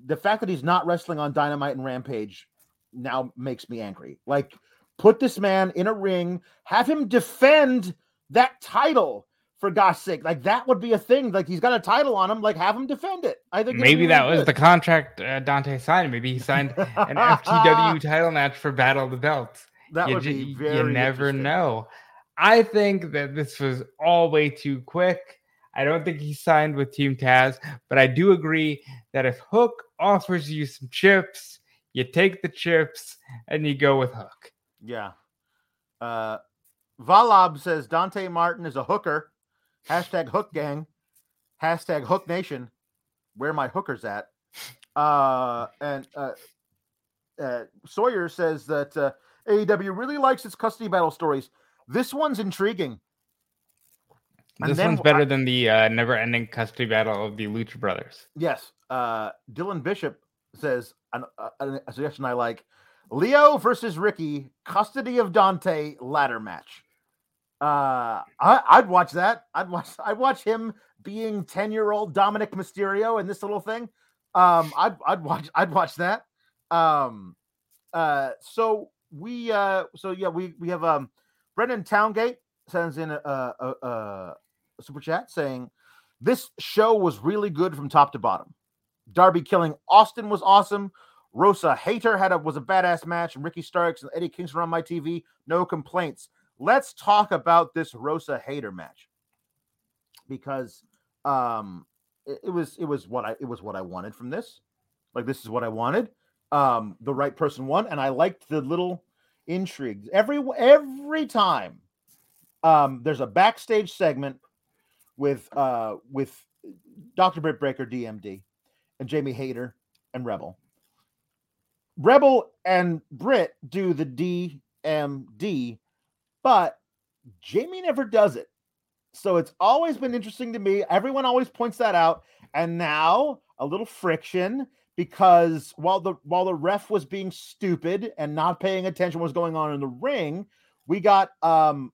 Speaker 1: The fact that he's not wrestling on Dynamite and Rampage now makes me angry. Like, put this man in a ring, have him defend that title for God's sake. Like, that would be a thing. Like, he's got a title on him. Like, have him defend it. I think
Speaker 2: maybe that
Speaker 1: really
Speaker 2: was the contract uh, Dante signed. Maybe he signed an FTW title match for Battle of the Belts.
Speaker 1: That
Speaker 2: you,
Speaker 1: would be very.
Speaker 2: you
Speaker 1: never
Speaker 2: know. I think that this was all way too quick. I don't think he signed with Team Taz, but I do agree that if Hook offers you some chips, you take the chips and you go with Hook.
Speaker 1: Yeah. Uh, Valab says Dante Martin is a hooker. Hashtag Hook Gang. Hashtag Hook Nation. Where my hookers at? Uh, and uh, uh, Sawyer says that uh, AEW really likes its custody battle stories. This one's intriguing. And
Speaker 2: This
Speaker 1: then
Speaker 2: one's better than the uh, never-ending custody battle of the Lucha Brothers.
Speaker 1: Yes. Uh, Dylan Bishop says an, a, a suggestion I like: Lio versus Ricky, custody of Dante ladder match. Uh, I, I'd watch that. I'd watch. I'd watch him being ten year old Dominik Mysterio in this little thing. Um, I'd I'd watch. I'd watch that. Um, uh, so we uh, so yeah, we we have um, Brendan Towngate sends in a, a, a, a super chat saying this show was really good from top to bottom. Darby killing Austin was awesome. Rosa Hayter had a was a badass match, and Ricky Starks and Eddie Kingston on my TV. No complaints. Let's talk about this Rosa Hayter match because um it, it was it was what I it was what I wanted from this. Like this is what I wanted. Um the right person won, and I liked the little intrigue. Every every time um there's a backstage segment with uh with Dr. Britt Baker, DMD, and Jamie Hayter and Rebel. Rebel and Britt do the DMD, but Jamie never does it. So it's always been interesting to me. Everyone always points that out. And now a little friction because while the while the ref was being stupid and not paying attention what was going on in the ring, we got um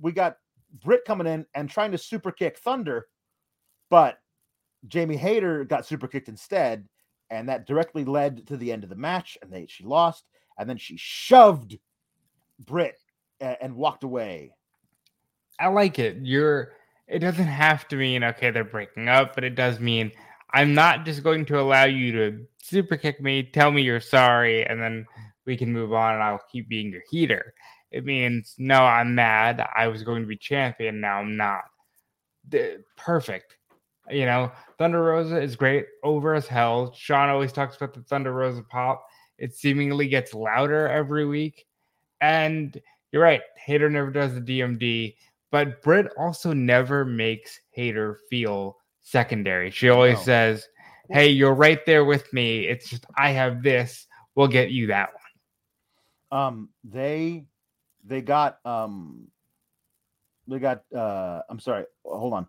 Speaker 1: we got Britt coming in and trying to super kick Thunder, but Jamie Hayter got super kicked instead, and that directly led to the end of the match. And they she lost, and then she shoved Britt and, walked away.
Speaker 2: I like it. You're. It doesn't have to mean okay they're breaking up, but it does mean I'm not just going to allow you to super kick me, tell me you're sorry, and then we can move on, and I'll keep being your heater. It means no, I'm mad. I was going to be champion, now I'm not. The, perfect. You know, Thunder Rosa is great, over as hell. Sean always talks about the Thunder Rosa pop. It seemingly gets louder every week. And you're right, Hayter never does the DMD, but Britt also never makes Hayter feel secondary. She always says, Hey, you're right there with me. It's just I have this. We'll get you that one.
Speaker 1: Um, they they got um they got uh I'm sorry, hold on.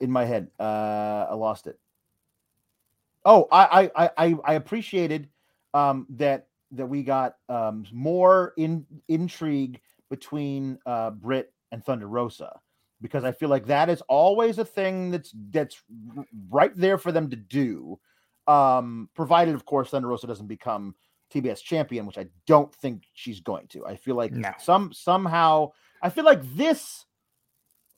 Speaker 1: In my head, uh I lost it. Oh, I I I I appreciated um that that we got um more in intrigue between uh Britt and Thunder Rosa because I feel like that is always a thing that's that's right there for them to do. Um, provided of course Thunder Rosa doesn't become TBS champion, which I don't think she's going to. I feel like
Speaker 2: No.
Speaker 1: some somehow I feel like this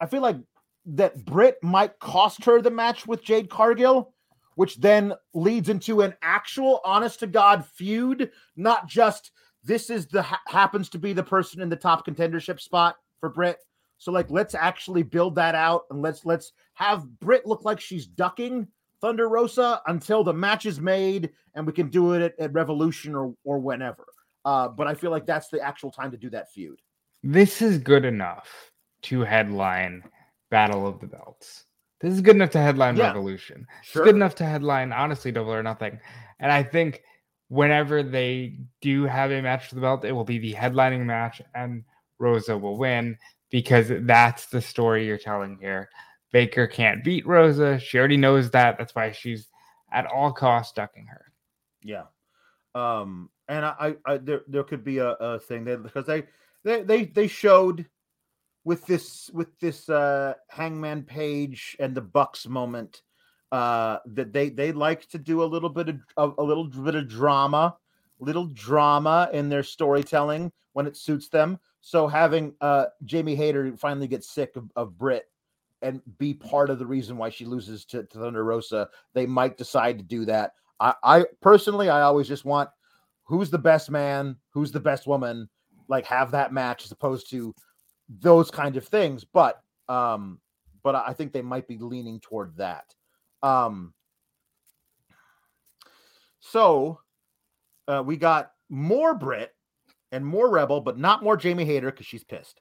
Speaker 1: I feel like that Britt might cost her the match with Jade Cargill, which then leads into an actual honest to God feud, not just this is the ha- happens to be the person in the top contendership spot for Britt. So like let's actually build that out and let's let's have Britt look like she's ducking Thunder Rosa until the match is made and we can do it at, at Revolution or or whenever. Uh, but I feel like that's the actual time to do that feud.
Speaker 2: This is good enough to headline Battle of the Belts. This is good enough to headline
Speaker 1: Yeah.
Speaker 2: Revolution. It's good enough to headline, honestly, Double or Nothing. And I think whenever they do have a match for the belt, it will be the headlining match, and Rosa will win because that's the story you're telling here. Baker can't beat Rosa. She already knows that. That's why she's at all costs ducking her.
Speaker 1: Yeah. Um, and I, I, I there, there could be a, a thing that because they, they, they, they showed with this, with this, uh, Hangman Page and the Bucks moment, uh, that they, they like to do a little bit of, a little bit of drama, little drama in their storytelling when it suits them. So having, uh, Jamie Hayter finally get sick of, of Britt and be part of the reason why she loses to, to Thunder Rosa, they might decide to do that. I, I personally, I always just want who's the best man, who's the best woman, like have that match as opposed to those kind of things. But um, but I think they might be leaning toward that. Um, so uh, we got more Britt and more Rebel, but not more Jamie Hayter because she's pissed.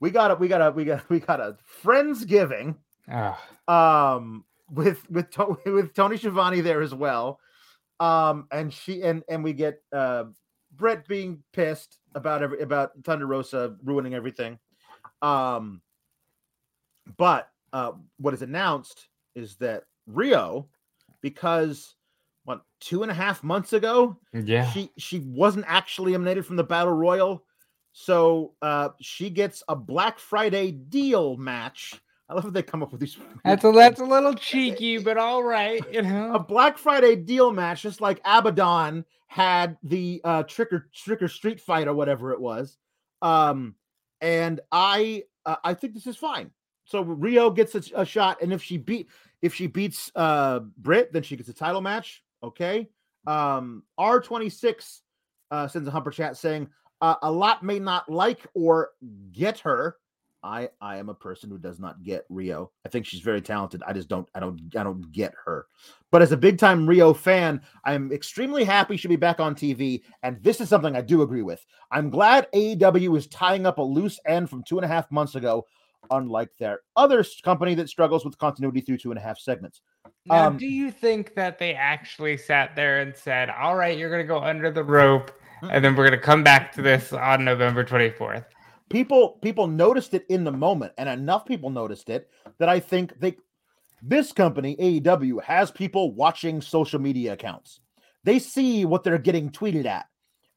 Speaker 1: We got a we got a we got we got a friendsgiving
Speaker 2: Ah,
Speaker 1: um with with with Tony Schiavone there as well. Um and she and and we get uh Britt being pissed about every about Thunder Rosa ruining everything. Um but uh what is announced is that Riho, because what two and a half months ago,
Speaker 2: yeah.
Speaker 1: she she wasn't actually eliminated from the battle royal So uh, she gets a Black Friday deal match. I love how they come up with these.
Speaker 2: That's a that's a little cheeky, but all right, you know.
Speaker 1: A Black Friday deal match, just like Abaddon had the uh, trick or trick or street fight or whatever it was. Um, and I uh, I think this is fine. So Riho gets a, a, shot, and if she beat if she beats uh Britt, then she gets a title match. Okay. Um, R26 uh, sends a humper chat saying uh, a lot may not like or get her. I I am a person who does not get Riho. I think she's very talented. I just don't I don't I don't get her. But as a big time Riho fan, I am extremely happy she'll be back on TV. And this is something I do agree with. I'm glad AEW is tying up a loose end from two and a half months ago, unlike their other company that struggles with continuity through two and a half segments.
Speaker 2: Now, um, do you think that they actually sat there and said, "All right, you're going to go under the rope, and then we're going to come back to this on November 24th"?
Speaker 1: people people noticed it in the moment and enough people noticed it that i think they this company aew has people watching social media accounts they see what they're getting tweeted at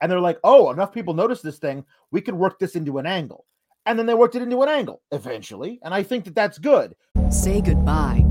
Speaker 1: and they're like oh enough people notice this thing we could work this into an angle and then they worked it into an angle eventually and i think that that's good.
Speaker 3: Say goodbye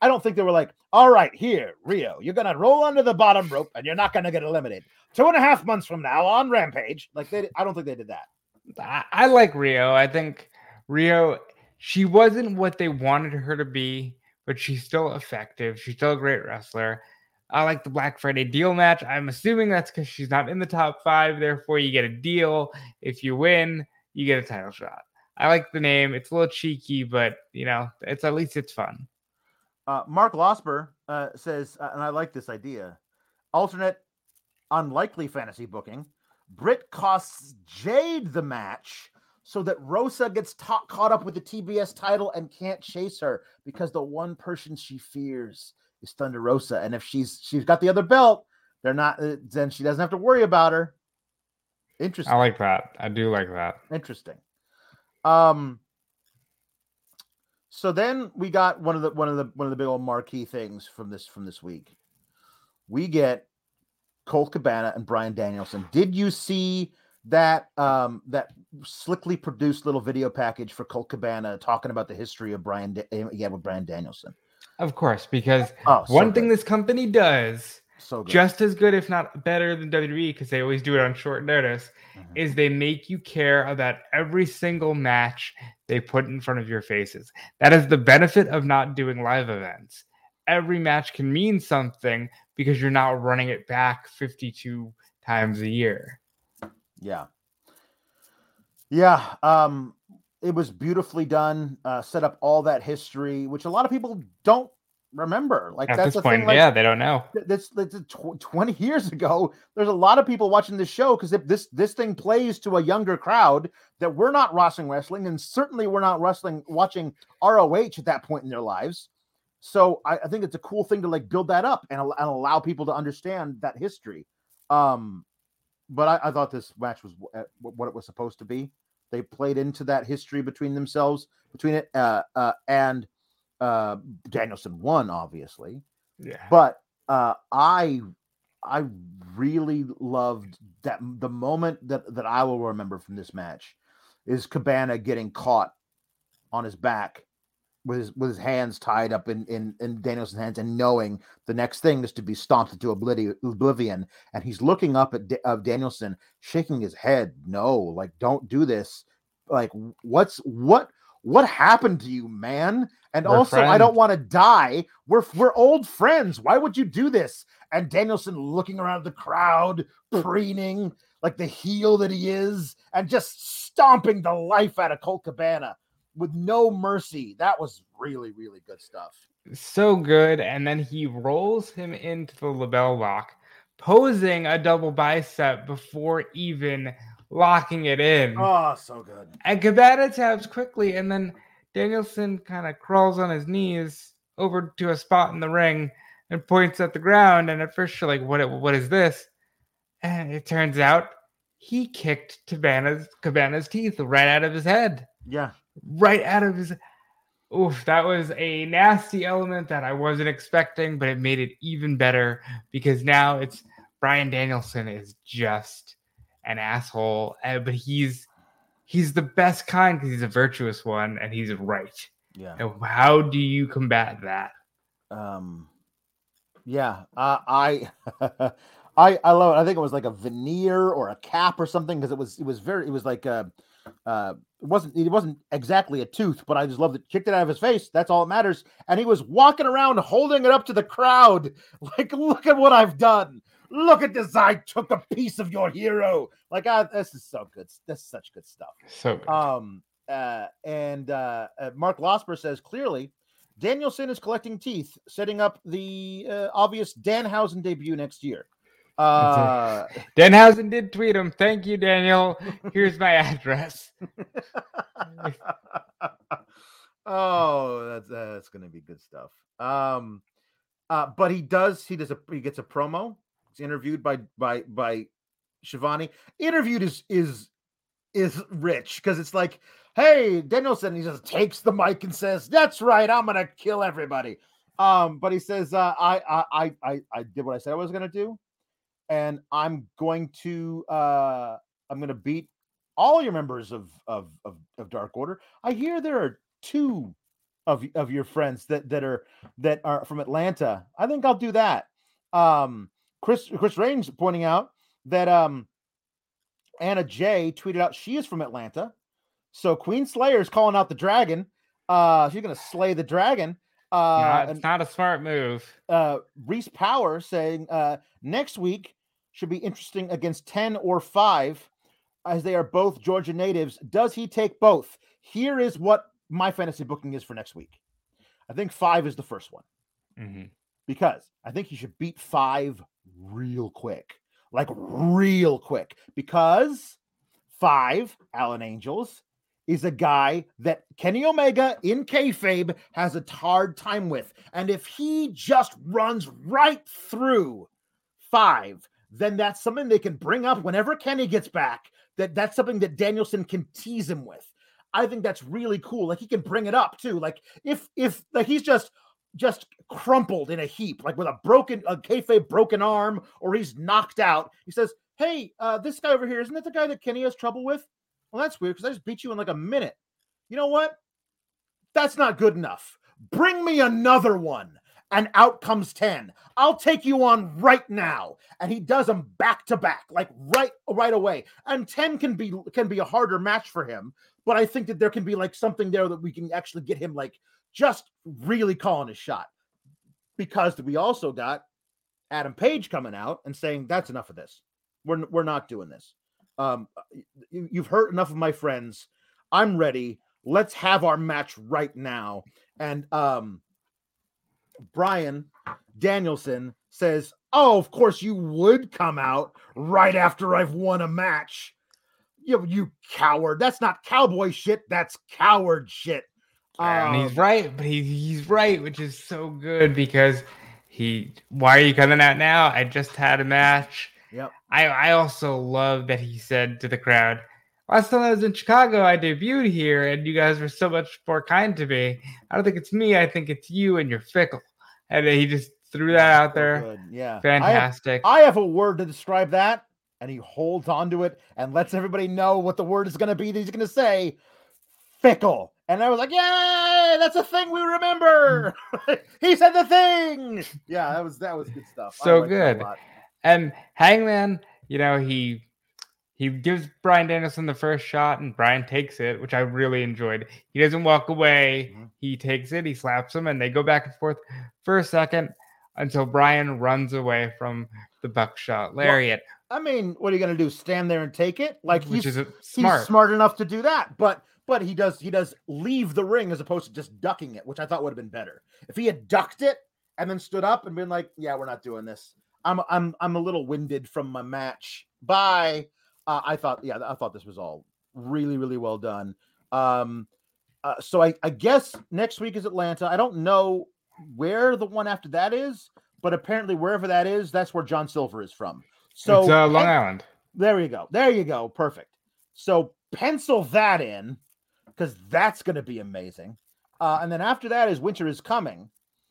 Speaker 1: I don't think they were like, all right, here, Riho, you're gonna roll under the bottom rope and you're not gonna get eliminated. Two and a half months from now on Rampage. Like they I don't think they did that.
Speaker 2: I, I like Riho. I think Riho, she wasn't what they wanted her to be, but she's still effective. She's still a great wrestler. I like the Black Friday deal match. I'm assuming that's because she's not in the top five. Therefore, you get a deal. If you win, you get a title shot. I like the name. It's a little cheeky, but you know, it's at least it's fun.
Speaker 1: Uh, Mark Losper uh, says, uh, and I like this idea alternate unlikely fantasy booking. Britt costs Jade the match so that Rosa gets ta- caught up with the TBS title and can't chase her because the one person she fears is Thunder Rosa. And if she's she's got the other belt, they're not uh, then she doesn't have to worry about her. Interesting. I
Speaker 2: like that. I do like that.
Speaker 1: Interesting. Um so then we got one of the one of the one of the big old marquee things from this from this week. We get Colt Cabana and Bryan Danielson. Did you see that um that slickly produced little video package for Colt Cabana talking about the history of Bryan yeah with Bryan Danielson?
Speaker 2: Of course, because oh, so one good. thing this company does so good. just as good, if not better than WWE, because they always do it on short notice, mm-hmm. is they make you care about every single match they put in front of your faces. That is the benefit of not doing live events. Every match can mean something because you're not running it back 52 times a year.
Speaker 1: Yeah. Yeah. Um, it was beautifully done, uh, set up all that history, which a lot of people don't remember. Like
Speaker 2: at
Speaker 1: that's
Speaker 2: this point, like, yeah, they don't know.
Speaker 1: That's, that's tw- twenty years ago. There's a lot of people watching this show because if this this thing plays to a younger crowd that we're not wrestling wrestling, and certainly we're not wrestling watching ROH at that point in their lives. So I, I think it's a cool thing to like build that up and, and allow people to understand that history. Um, but I, I thought this match was w- what it was supposed to be. They played into that history between themselves, between it, uh, uh, and uh, Danielson won, obviously.
Speaker 2: Yeah.
Speaker 1: But uh, I I really loved that the moment that that I will remember from this match is Cabana getting caught on his back with his with his hands tied up in in, in Danielson's hands and knowing the next thing is to be stomped into oblivion and he's looking up at uh, Danielson shaking his head no like don't do this like what's what what happened to you, man? And
Speaker 2: We're
Speaker 1: also, I don't want to die. We're we're old friends. Why would you do this? And Danielson looking around the crowd, preening like the heel that he is, and just stomping the life out of Colt Cabana with no mercy. That was really, really good stuff.
Speaker 2: so good. And then he rolls him into the LeBell Lock, posing a double bicep before even locking it in.
Speaker 1: Oh, so good.
Speaker 2: And Cabana taps quickly, and then Danielson kind of crawls on his knees over to a spot in the ring and points at the ground. And at first, you're like, "What? What is this?" And it turns out he kicked Cabana's Cabana's teeth right out of his head,
Speaker 1: Yeah.
Speaker 2: right out of his. Oof, that was a nasty element that I wasn't expecting, but it made it even better because now it's Bryan Danielson is just an asshole, uh, but he's he's the best kind because he's a virtuous one and he's right.
Speaker 1: Yeah.
Speaker 2: And how do you combat that?
Speaker 1: um yeah uh, i i i love it i think it was like a veneer or a cap or something because it was it was very it was like uh uh it wasn't it wasn't exactly a tooth but i just loved it kicked it out of his face that's all that matters and he was walking around holding it up to the crowd like look at what i've done look at this i took a piece of your hero like ah, this is so good this is such good stuff
Speaker 2: So good.
Speaker 1: um, uh, and uh, uh, Mark Losper says clearly, Danielson is collecting teeth, setting up the uh, obvious Danhausen debut next year. Uh,
Speaker 2: Danhausen did tweet him. Thank you, Daniel. Here's my address.
Speaker 1: oh, that's that's gonna be good stuff. Um, uh, but he does he does a he gets a promo. Interviewed by by by Schiavone. Interviewed is is is rich because it's like, hey, Danielson, he just takes the mic and says, That's right, I'm gonna kill everybody. Um, but he says, uh, I, I I I I did what I said I was gonna do, and I'm going to uh I'm gonna beat all your members of of of, of Dark Order. I hear there are two of of your friends that that are that are from Atlanta. I think I'll do that. Um, Chris Chris Range pointing out that um Anna Jay tweeted out she is from Atlanta. So Queen Slayer is calling out the dragon. Uh, she's gonna slay the dragon. Uh, and-
Speaker 2: it's not a smart move.
Speaker 1: uh, Reese Power saying uh, next week should be interesting against 10 or 5 as they are both Georgia natives. Does he take both? Here is what my fantasy booking is for next week. I think 5 is the first one
Speaker 2: Mhm.
Speaker 1: because I think he should beat 5 real quick. Like real quick because 5 Alan Angels is a guy that Kenny Omega in kayfabe has a hard time with. And if he just runs right through five, then that's something they can bring up whenever Kenny gets back. That that's something that Danielson can tease him with. I think that's really cool. Like he can bring it up too. Like if if like he's just just crumpled in a heap, like with a broken a kayfabe broken arm, or he's knocked out. He says, "Hey, uh, this guy over here, isn't that the guy that Kenny has trouble with?" Well, that's weird because I just beat you in like a minute. You know what? That's not good enough. Bring me another one. And out comes 10. I'll take you on right now. And he does them back to back, like right right away. And 10 can be can be a harder match for him, but I think that there can be like something there that we can actually get him like just really calling his shot. Because we also got Adam Page coming out and saying that's enough of this. We're we're not doing this. Um, you, you've hurt enough of my friends. I'm ready. Let's have our match right now. And um, Bryan Danielson says, "Oh, of course you would come out right after I've won a match. You, you coward. That's not cowboy shit. That's coward shit."
Speaker 2: And he's
Speaker 1: Um,
Speaker 2: right, but he, he's right, which is so good because he. Why are you coming out now? I just had a match.
Speaker 1: Yep.
Speaker 2: I I also love that he said to the crowd, "Last time I was in Chicago, I debuted here, and you guys were so much more kind to me. I don't think it's me. I think it's you, and you're fickle." And he just threw that out there.
Speaker 1: good. Yeah. I have-
Speaker 2: Fantastic.
Speaker 1: I have a word to describe that, and he holds on to it and lets everybody know what the word is going to be that he's going to say. Fickle, and I was like, "Yay! That's a thing we remember." he said the thing. Yeah, that was that was good stuff.
Speaker 2: So
Speaker 1: liked that a
Speaker 2: good. And Hangman, you know, he He gives Bryan Danielson the first shot, and Bryan takes it, which I really enjoyed. He doesn't walk away.
Speaker 1: Mhm.
Speaker 2: He takes it, he slaps him, and they go back and forth for a second until Bryan runs away from the buckshot lariat,
Speaker 1: I mean, what are you going to do? Stand there and take it? Like
Speaker 2: which
Speaker 1: he's
Speaker 2: a,
Speaker 1: he's
Speaker 2: smart.
Speaker 1: smart enough to do that, but but he does he does leave the ring as opposed to just ducking it, which I thought would have been better. If he had ducked it and then stood up and been like, "Yeah, we're not doing this. I'm I'm I'm a little winded from my match. Bye." Uh, I thought, yeah, I thought this was all really really well done. Um, uh, so I I guess next week is Atlanta. I don't know where the one after that is, but apparently wherever that is, that's where John Silver is from. So
Speaker 2: it's uh, Long Island.
Speaker 1: there you go. There you go. Perfect. So pencil that in because that's going to be amazing. Uh, and then after that is Winter is Coming,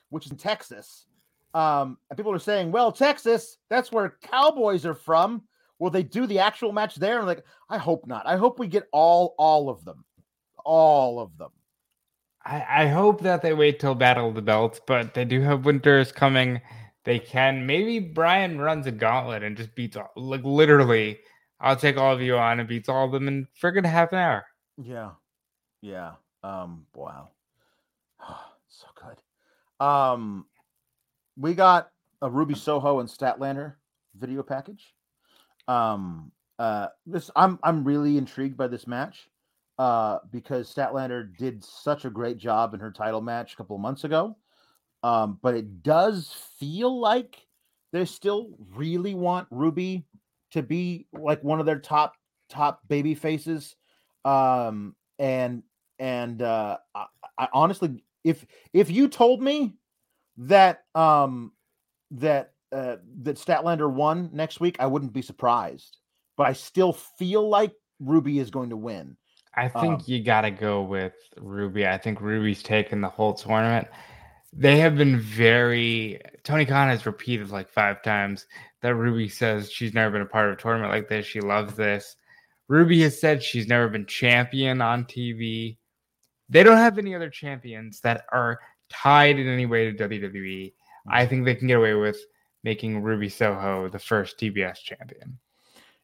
Speaker 1: which is in Texas. Um, and people are saying, well, Texas, that's where Cowboys are from. Will they do the actual match there? And like, I hope not. I hope we get all all of them, all of them.
Speaker 2: I, I hope that they wait till Battle of the Belts, but they do have Winter is coming. They can maybe Bryan runs a gauntlet and just beats all, like literally. I'll take all of you on and beats all of them in friggin' half an hour.
Speaker 1: Yeah. Yeah. Um, wow. so good. Um, we got a Ruby Soho and Statlander video package. Um, uh, this I'm I'm really intrigued by this match. Uh, because Statlander did such a great job in her title match a couple of months ago. Um, but it does feel like they still really want Ruby to be like one of their top top baby faces. Um, and and uh, I, I honestly, if if you told me that um that uh, that Statlander won next week, I wouldn't be surprised. But I still feel like Ruby is going to win.
Speaker 2: I think
Speaker 1: Um,
Speaker 2: you got to go with Ruby. I think Ruby's taken the whole tournament. They have been very. Tony Khan has repeated like five times that Ruby says she's never been a part of a tournament like this. She loves this. Ruby has said she's never been champion on TV. They don't have any other champions that are tied in any way to WWE. I think they can get away with making Ruby Soho the first TBS champion.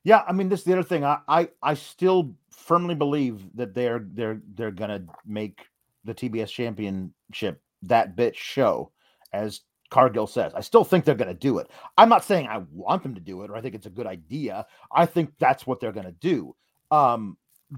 Speaker 1: Yeah, I mean, this is the other thing. I, I I still firmly believe that they're they're they're gonna make the TBS championship that bitch show, as Cargill says. I still think they're gonna do it. I'm not saying I want them to do it or I think it's a good idea. I think that's what they're gonna do. Um,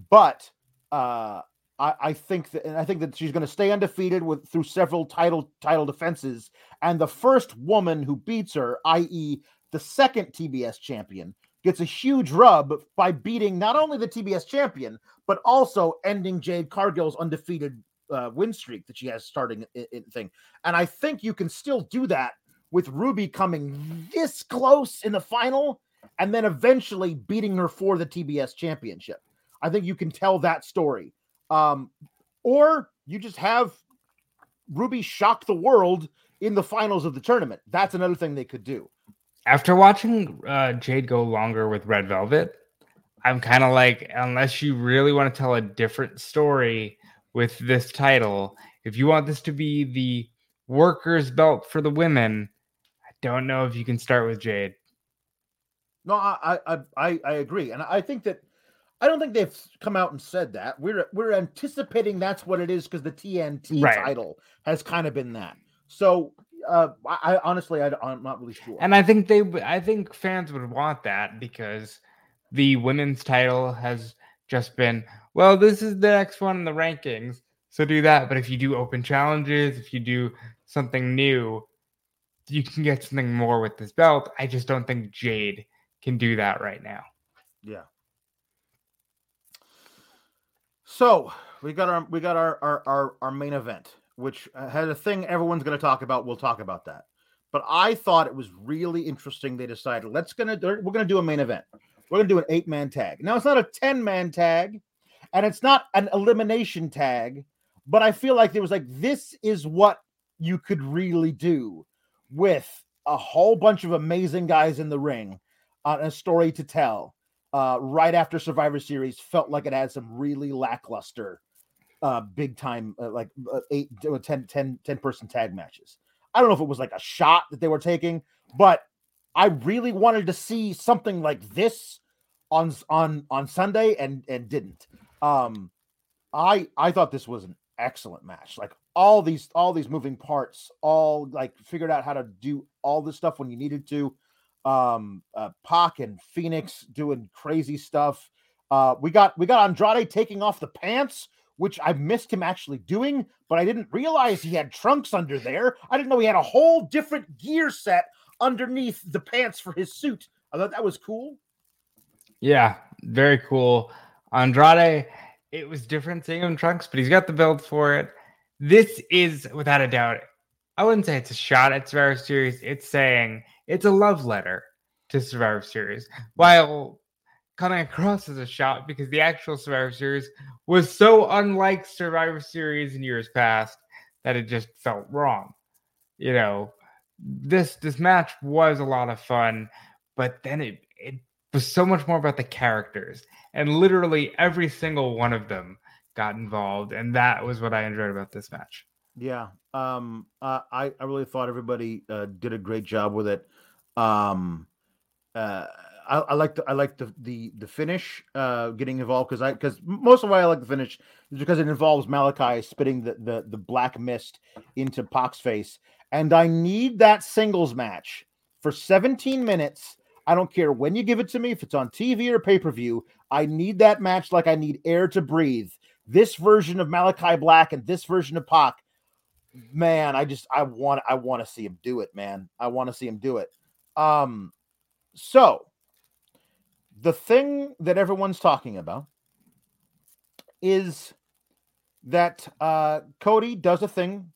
Speaker 1: but uh I, I think that and I think that she's going to stay undefeated with through several title title defenses, and the first woman who beats her, i.e., the second TBS champion, gets a huge rub by beating not only the TBS champion, but also ending Jade Cargill's undefeated uh, win streak that she has starting in, in thing. And I think you can still do that with Ruby coming this close in the final and then eventually beating her for the TBS championship. I think you can tell that story. Um, or you just have Ruby shock the world in the finals of the tournament. That's another thing they could do.
Speaker 2: After watching uh, Jade go longer with Red Velvet, I'm kind of like, unless you really want to tell a different story with this title, if you want this to be the workers' belt for the women, I don't know if you can start with Jade.
Speaker 1: No, I I I, I agree, and I think that I don't think they've come out and said that. We're we're anticipating that's what it is because the TNT
Speaker 2: Right.
Speaker 1: title has kind of been that. So uh, I, I honestly I, am not really sure.
Speaker 2: And I think they, I think fans would want that because the women's title has just been, well, this is the next one in the rankings, so do that. But if you do open challenges, if you do something new, you can get something more with this belt. I just don't think Jade can do that right now.
Speaker 1: Yeah. So we got our we got our our our, our main event, which uh, had a thing everyone's going to talk about. We'll talk about that. But I thought it was really interesting. They decided let's gonna we're gonna do a main event. We're gonna do an eight man tag. Now it's not a ten man tag, and it's not an elimination tag. But I feel like there was like this is what you could really do with a whole bunch of amazing guys in the ring on a story to tell uh, right after Survivor Series felt like it had some really lackluster, uh, big time, uh, like uh, eight, uh, 10, 10, 10 person tag matches. I don't know if it was like a shot that they were taking, but I really wanted to see something like this on on on Sunday and and didn't. Um, I I thought this was an excellent match. Like all these all these moving parts, all like figured out how to do all this stuff when you needed to. Um, uh, Pac and Fenix doing crazy stuff. Uh, we got we got Andrade taking off the pants, which I missed him actually doing, but I didn't realize he had trunks under there. I didn't know he had a whole different gear set underneath the pants for his suit. I thought that was cool.
Speaker 2: Yeah, very cool. Andrade, it was different seeing him trunks, but he's got the build for it. This is without a doubt. I wouldn't say it's a shot at Survivor Series. It's saying it's a love letter to Survivor Series, while coming across as a shot because the actual Survivor Series was so unlike Survivor Series in years past that it just felt wrong. You know, this this match was a lot of fun, but then it it was so much more about the characters, and literally every single one of them got involved, and that was what I enjoyed about this match.
Speaker 1: Yeah, um, uh, I I really thought everybody uh, did a great job with it. Um, uh, I, I like the I like the the the finish uh, getting involved because I because most of why I like the finish is because it involves Malachi spitting the the the black mist into Pac's face, and I need that singles match for 17 minutes. I don't care when you give it to me, if it's on TV or pay per view. I need that match like I need air to breathe. This version of Malachi Black and this version of Pac, man, I just I want I want to see him do it, man. I want to see him do it. Um, so the thing that everyone's talking about is that uh, Cody does a thing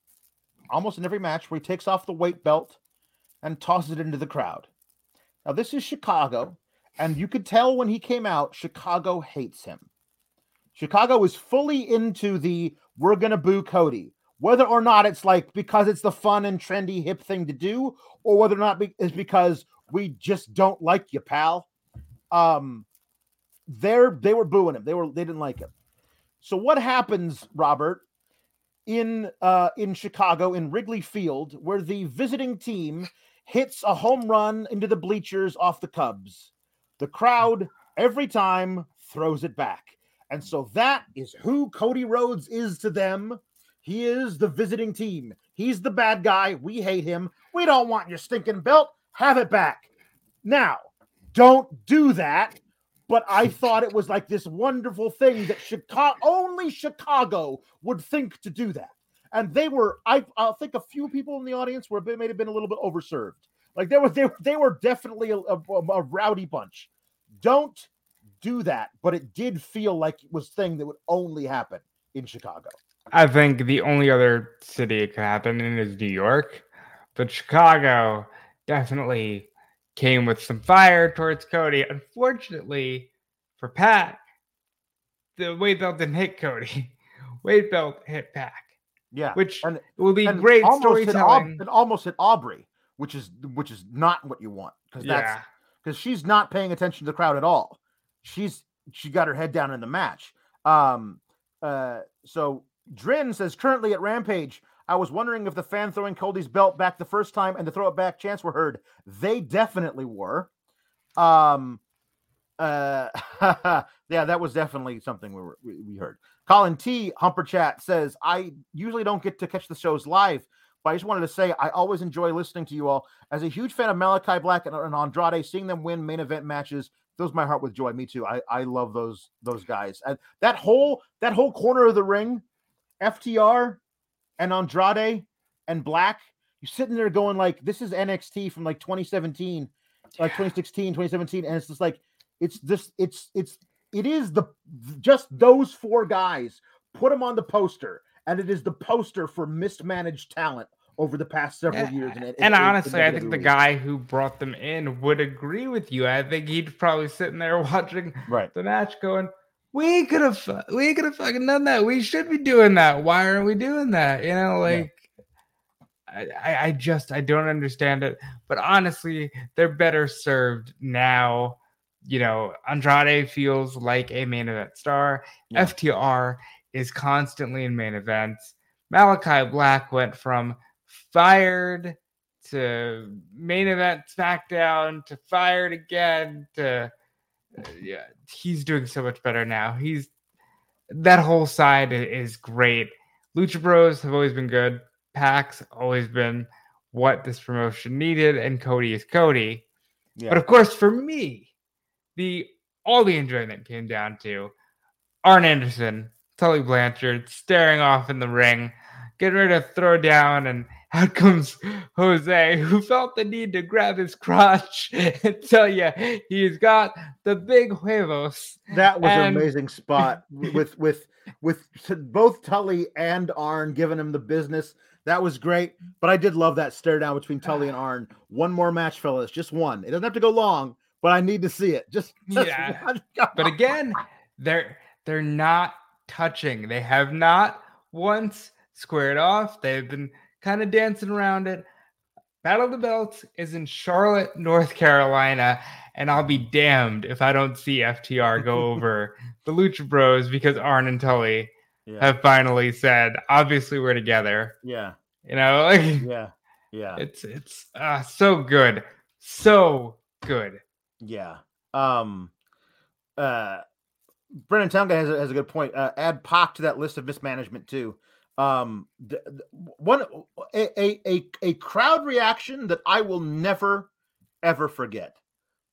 Speaker 1: almost in every match where he takes off the weight belt and tosses it into the crowd. Now, this is Chicago, and you could tell when he came out, Chicago hates him. Chicago is fully into the we're going to boo Cody, whether or not it's like because it's the fun and trendy hip thing to do, or whether or not it's because we just don't like you, pal. Um, they're they were booing him. They were they didn't like him. So what happens, Robert, in uh in Chicago in Wrigley Field, where the visiting team hits a home run into the bleachers off the Cubs? The crowd every time throws it back. And so that is who Cody Rhodes is to them. He is the visiting team. He's the bad guy. We hate him. We don't want your stinking belt. Have it back. Now, don't do that. But I thought it was like this wonderful thing that Chicago only Chicago would think to do that. And they were, I, I think a few people in the audience were may have been a little bit overserved. Like they were, they, they were definitely a, a, a rowdy bunch. Don't do that. But it did feel like it was thing that would only happen in Chicago.
Speaker 2: I think the only other city it could happen in is New York, but Chicago definitely came with some fire towards Cody. Unfortunately for Pat, the weight belt didn't hit Cody. Weight belt hit Pac.
Speaker 1: Yeah,
Speaker 2: which
Speaker 1: and,
Speaker 2: will be great storytelling.
Speaker 1: It almost hit Aubrey, which is which is not what you want because that's because yeah. she's not paying attention to the crowd at all. She's she got her head down in the match. Um, uh, so Drin says currently at Rampage, I was wondering if the fan throwing Cody's belt back the first time and the throw it back chance were heard. They definitely were. Um, uh, yeah, that was definitely something we, were, we, heard. Colin T. Humper Chat says, I usually don't get to catch the shows live, but I just wanted to say I always enjoy listening to you all. As a huge fan of Malachi Black and, and Andrade, seeing them win main event matches fills my heart with joy. Me too. I, I love those those guys. And that whole that whole corner of the ring, FTR, and Andrade and Black, you're sitting there going like, this is NXT from like 2017, like 2016, 2017, and it's just like, it's this, it's it's it is the just those four guys. Put them on the poster, and it is the poster for mismanaged talent over the past several
Speaker 2: and,
Speaker 1: years. And, it,
Speaker 2: and it, honestly, I think the guy who brought them in would agree with you. I think he'd probably sitting there watching
Speaker 1: right.
Speaker 2: the match, going, we could have we could have fucking done that. We should be doing that. Why aren't we doing that? You know, like yeah. I, I just I don't understand it. But honestly, they're better served now. You know, Andrade feels like a main event star. Yeah. FTR is constantly in main events. Malachi Black went from fired to main event SmackDown to fired again to yeah, he's doing so much better now. He's that whole side is great. Lucha Bros have always been good. Pac's always been what this promotion needed, and Cody is Cody.
Speaker 1: Yeah.
Speaker 2: But of course, for me, the all the enjoyment came down to Arn Anderson, Tully Blanchard staring off in the ring, getting ready to throw down, and out comes Jose, who felt the need to grab his crotch and tell you he's got the big huevos.
Speaker 1: That was
Speaker 2: And-
Speaker 1: an amazing spot with with with both Tully and Arn giving him the business. That was great. But I did love that stare down between Tully and Arn. One more match, fellas. Just one. It doesn't have to go long, but I need to see it. Just, just
Speaker 2: Yeah. But again, they're they're not touching. They have not once squared off. They've been kind of dancing around it. Battle of the Belts is in Charlotte, North Carolina, and I'll be damned if I don't see FTR go over the Lucha Bros because Arn and Tully
Speaker 1: yeah,
Speaker 2: have finally said, obviously we're together.
Speaker 1: yeah,
Speaker 2: You know, like
Speaker 1: yeah, yeah,
Speaker 2: it's it's uh, so good, so good.
Speaker 1: yeah. Um, uh, Brennan Townguy has a, has a good point. Uh, add Pac to that list of mismanagement too. Um, one a, a a a crowd reaction that I will never ever forget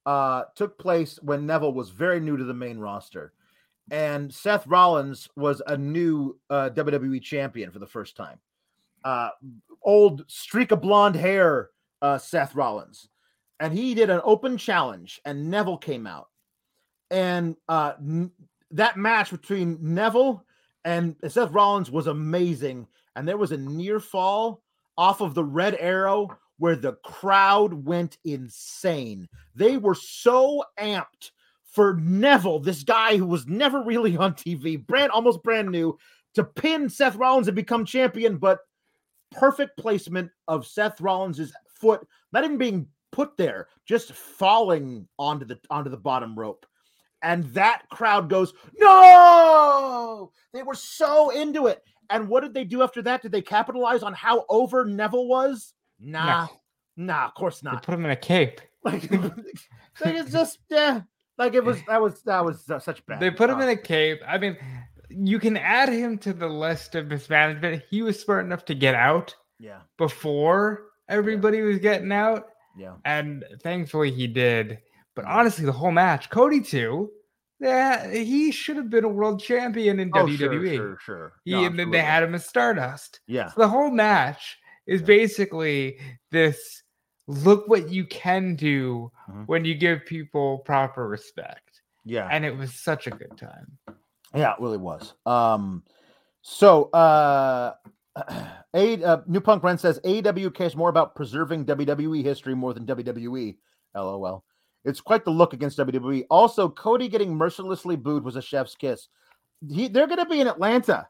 Speaker 1: uh took place when Neville was very new to the main roster and Seth Rollins was a new uh WWE champion for the first time. Uh old streak of blonde hair uh Seth Rollins and he did an open challenge and Neville came out. And uh n- that match between Neville and Seth Rollins was amazing. And there was a near fall off of the red arrow where the crowd went insane. They were so amped for Neville, this guy who was never really on TV, brand almost brand new, to pin Seth Rollins and become champion, but perfect placement of Seth Rollins's foot, not even being put there, just falling onto the onto the bottom rope. And that crowd goes, No! They were so into it. And what did they do after that? Did they capitalize on how over Neville was? Nah. Nah, of course not.
Speaker 2: They put him in a cape.
Speaker 1: Like, it's just yeah. Like it was that was that was uh, such bad.
Speaker 2: They put him
Speaker 1: uh,
Speaker 2: in a cape. I mean, you can add him to the list of mismanagement. He was smart enough to get out
Speaker 1: yeah,
Speaker 2: before everybody was getting out,
Speaker 1: yeah,
Speaker 2: and thankfully he did. But honestly, the whole match, Cody too, yeah, he should have been a world champion in
Speaker 1: Oh,
Speaker 2: WWE.
Speaker 1: sure, sure, sure.
Speaker 2: He,
Speaker 1: No,
Speaker 2: and then they had him as Stardust.
Speaker 1: yeah,
Speaker 2: So the whole match is
Speaker 1: Yeah.
Speaker 2: basically this look what you can do
Speaker 1: Mhm.
Speaker 2: when you give people proper respect.
Speaker 1: yeah.
Speaker 2: And it was such a good time.
Speaker 1: Yeah, it really was. Um, so uh, a uh, New Punk Ren says AEW cares more about preserving WWE history more than WWE. LOL. It's quite the look against WWE. Also, Cody getting mercilessly booed was a chef's kiss. He, they're going to be in Atlanta.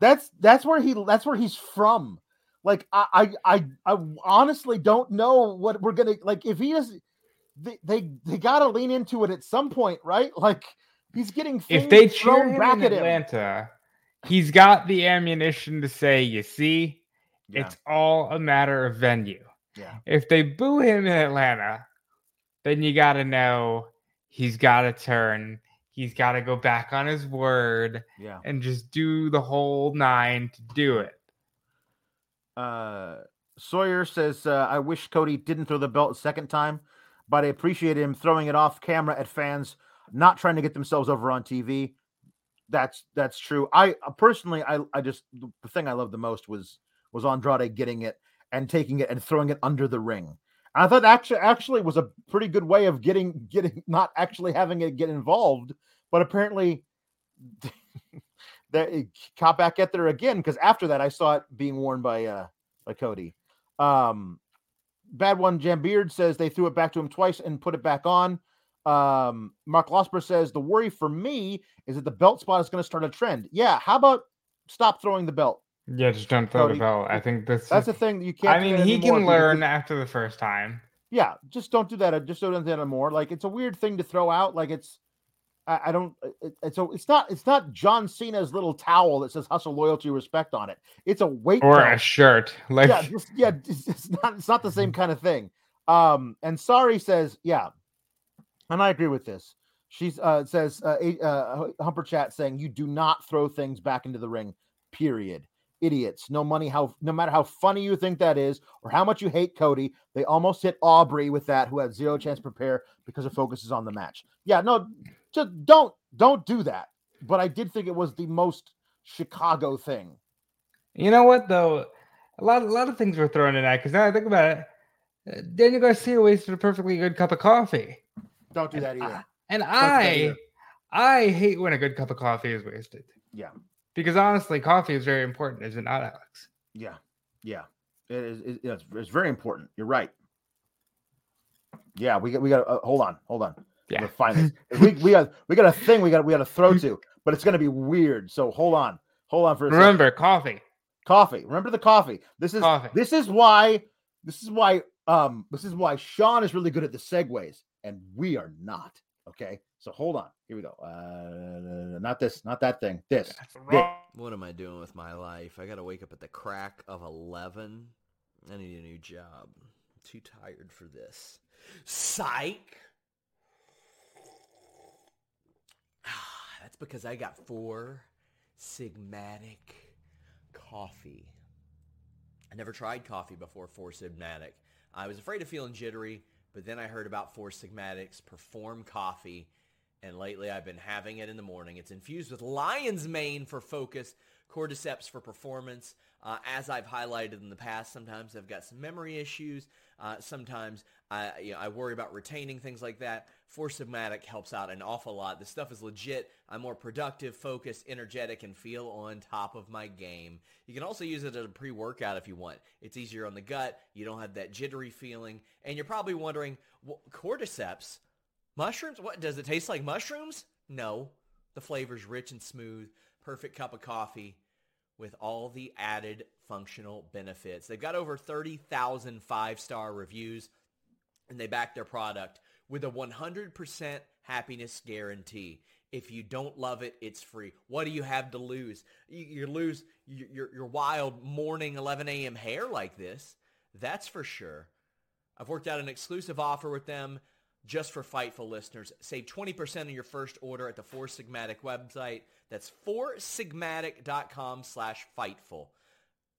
Speaker 1: That's that's where he that's where he's from. Like I I I, I honestly don't know what we're gonna like if he is. They they, they got to lean into it at some point, right? Like he's getting
Speaker 2: If they cheer
Speaker 1: thrown
Speaker 2: him
Speaker 1: back
Speaker 2: in
Speaker 1: at him.
Speaker 2: Atlanta, he's got the ammunition to say, you see,
Speaker 1: Yeah,
Speaker 2: it's all a matter of venue.
Speaker 1: yeah,
Speaker 2: If they boo him in Atlanta, then you got to know he's got to turn. He's got to go back on his word
Speaker 1: yeah.
Speaker 2: and just do the whole nine to do it.
Speaker 1: Uh, Sawyer says, uh, "I wish Cody didn't throw the belt a second time, but I appreciate him throwing it off camera at fans, not trying to get themselves over on TV. That's that's true. I uh, personally, I I just the thing I loved the most was was Andrade getting it and taking it and throwing it under the ring. I thought actually actually was a pretty good way of getting getting not actually having it get involved, but apparently that caught back at there again because after that I saw it being worn by uh by Cody. Um Bad one Jambeard says they threw it back to him twice and put it back on. Um Mark Losper says the worry for me is that the belt spot is going to start a trend. Yeah, how about stop throwing the belt?
Speaker 2: Yeah, just don't throw
Speaker 1: Cody,
Speaker 2: the belt. I think this.
Speaker 1: That's the thing you can't.
Speaker 2: I mean, he can learn
Speaker 1: it-
Speaker 2: after the first time.
Speaker 1: yeah, just don't do that. uh, Just don't do that anymore. Like it's a weird thing to throw out. Like it's, I, I don't. It, it's so it's not. It's not John Cena's little towel that says "hustle, loyalty, respect" on it. It's a weight
Speaker 2: Or
Speaker 1: belt.
Speaker 2: a shirt. Like,
Speaker 1: yeah, just, yeah. It's, it's not. It's not the same kind of thing. Um, and sorry says, yeah, and I agree with this. She's uh says uh, uh Humper Chat saying you do not throw things back into the ring. Period. Idiots. No money. How no matter how funny you think that is, or how much you hate Cody, they almost hit Aubrey with that, who had zero chance to prepare because her focus is on the match. Yeah, no, just don't don't do that. But I did think it was the most Chicago thing.
Speaker 2: You know what though? A lot, a lot of things were thrown in that because now I think about it. uh, Daniel Garcia wasted a perfectly good cup of coffee,
Speaker 1: Don't do
Speaker 2: and
Speaker 1: that either.
Speaker 2: I, and
Speaker 1: do that
Speaker 2: I. I hate when a good cup of coffee is wasted
Speaker 1: Yeah,
Speaker 2: because honestly, coffee is very important, is it not, Alex?
Speaker 1: yeah, yeah. It is. It, it's, it's very important. You're right. Yeah, we got. We got. Uh, hold on. Hold on.
Speaker 2: Yeah.
Speaker 1: Find this. we we got we got a thing we got we got to throw to, but it's gonna be weird. So hold on, hold on for a second.
Speaker 2: Remember, coffee.
Speaker 1: coffee. Remember the coffee. This is
Speaker 2: Coffee.
Speaker 1: this is why this is why um this is why Sean is really good at the segues and we are not. Okay, so hold on. Here we go. Uh, not this, not that thing. This. Thi-
Speaker 4: What am I doing with my life? I gotta wake up at the crack of 11. I need a new job. I'm too tired for this. Psych! That's because I got four Sigmatic coffee. I never tried coffee before Four Sigmatic. I was afraid of feeling jittery, but then I heard about Four Sigmatics Perform Coffee, and lately I've been having it in the morning. It's infused with lion's mane for focus, cordyceps for performance. Uh, as I've highlighted in the past, sometimes I've got some memory issues. Uh, sometimes I, you know, I worry about retaining things like that. Four Sigmatic helps out an awful lot. This stuff is legit. I'm more productive, focused, energetic, and feel on top of my game. You can also use it as a pre-workout if you want. It's easier on the gut. You don't have that jittery feeling. And you're probably wondering, well, cordyceps? Mushrooms? What, does it taste like mushrooms? No. The flavor's rich and smooth. Perfect cup of coffee with all the added functional benefits. They've got over 30,000 five-star reviews and they back their product with a 100% happiness guarantee. If you don't love it, it's free. What do you have to lose? You, you lose your, your, wild morning 11 a.m. hair like this. That's for sure. I've worked out an exclusive offer with them just for Fightful listeners. Save 20% on your first order at the Four Sigmatic website. That's foursigmatic.com slash Fightful.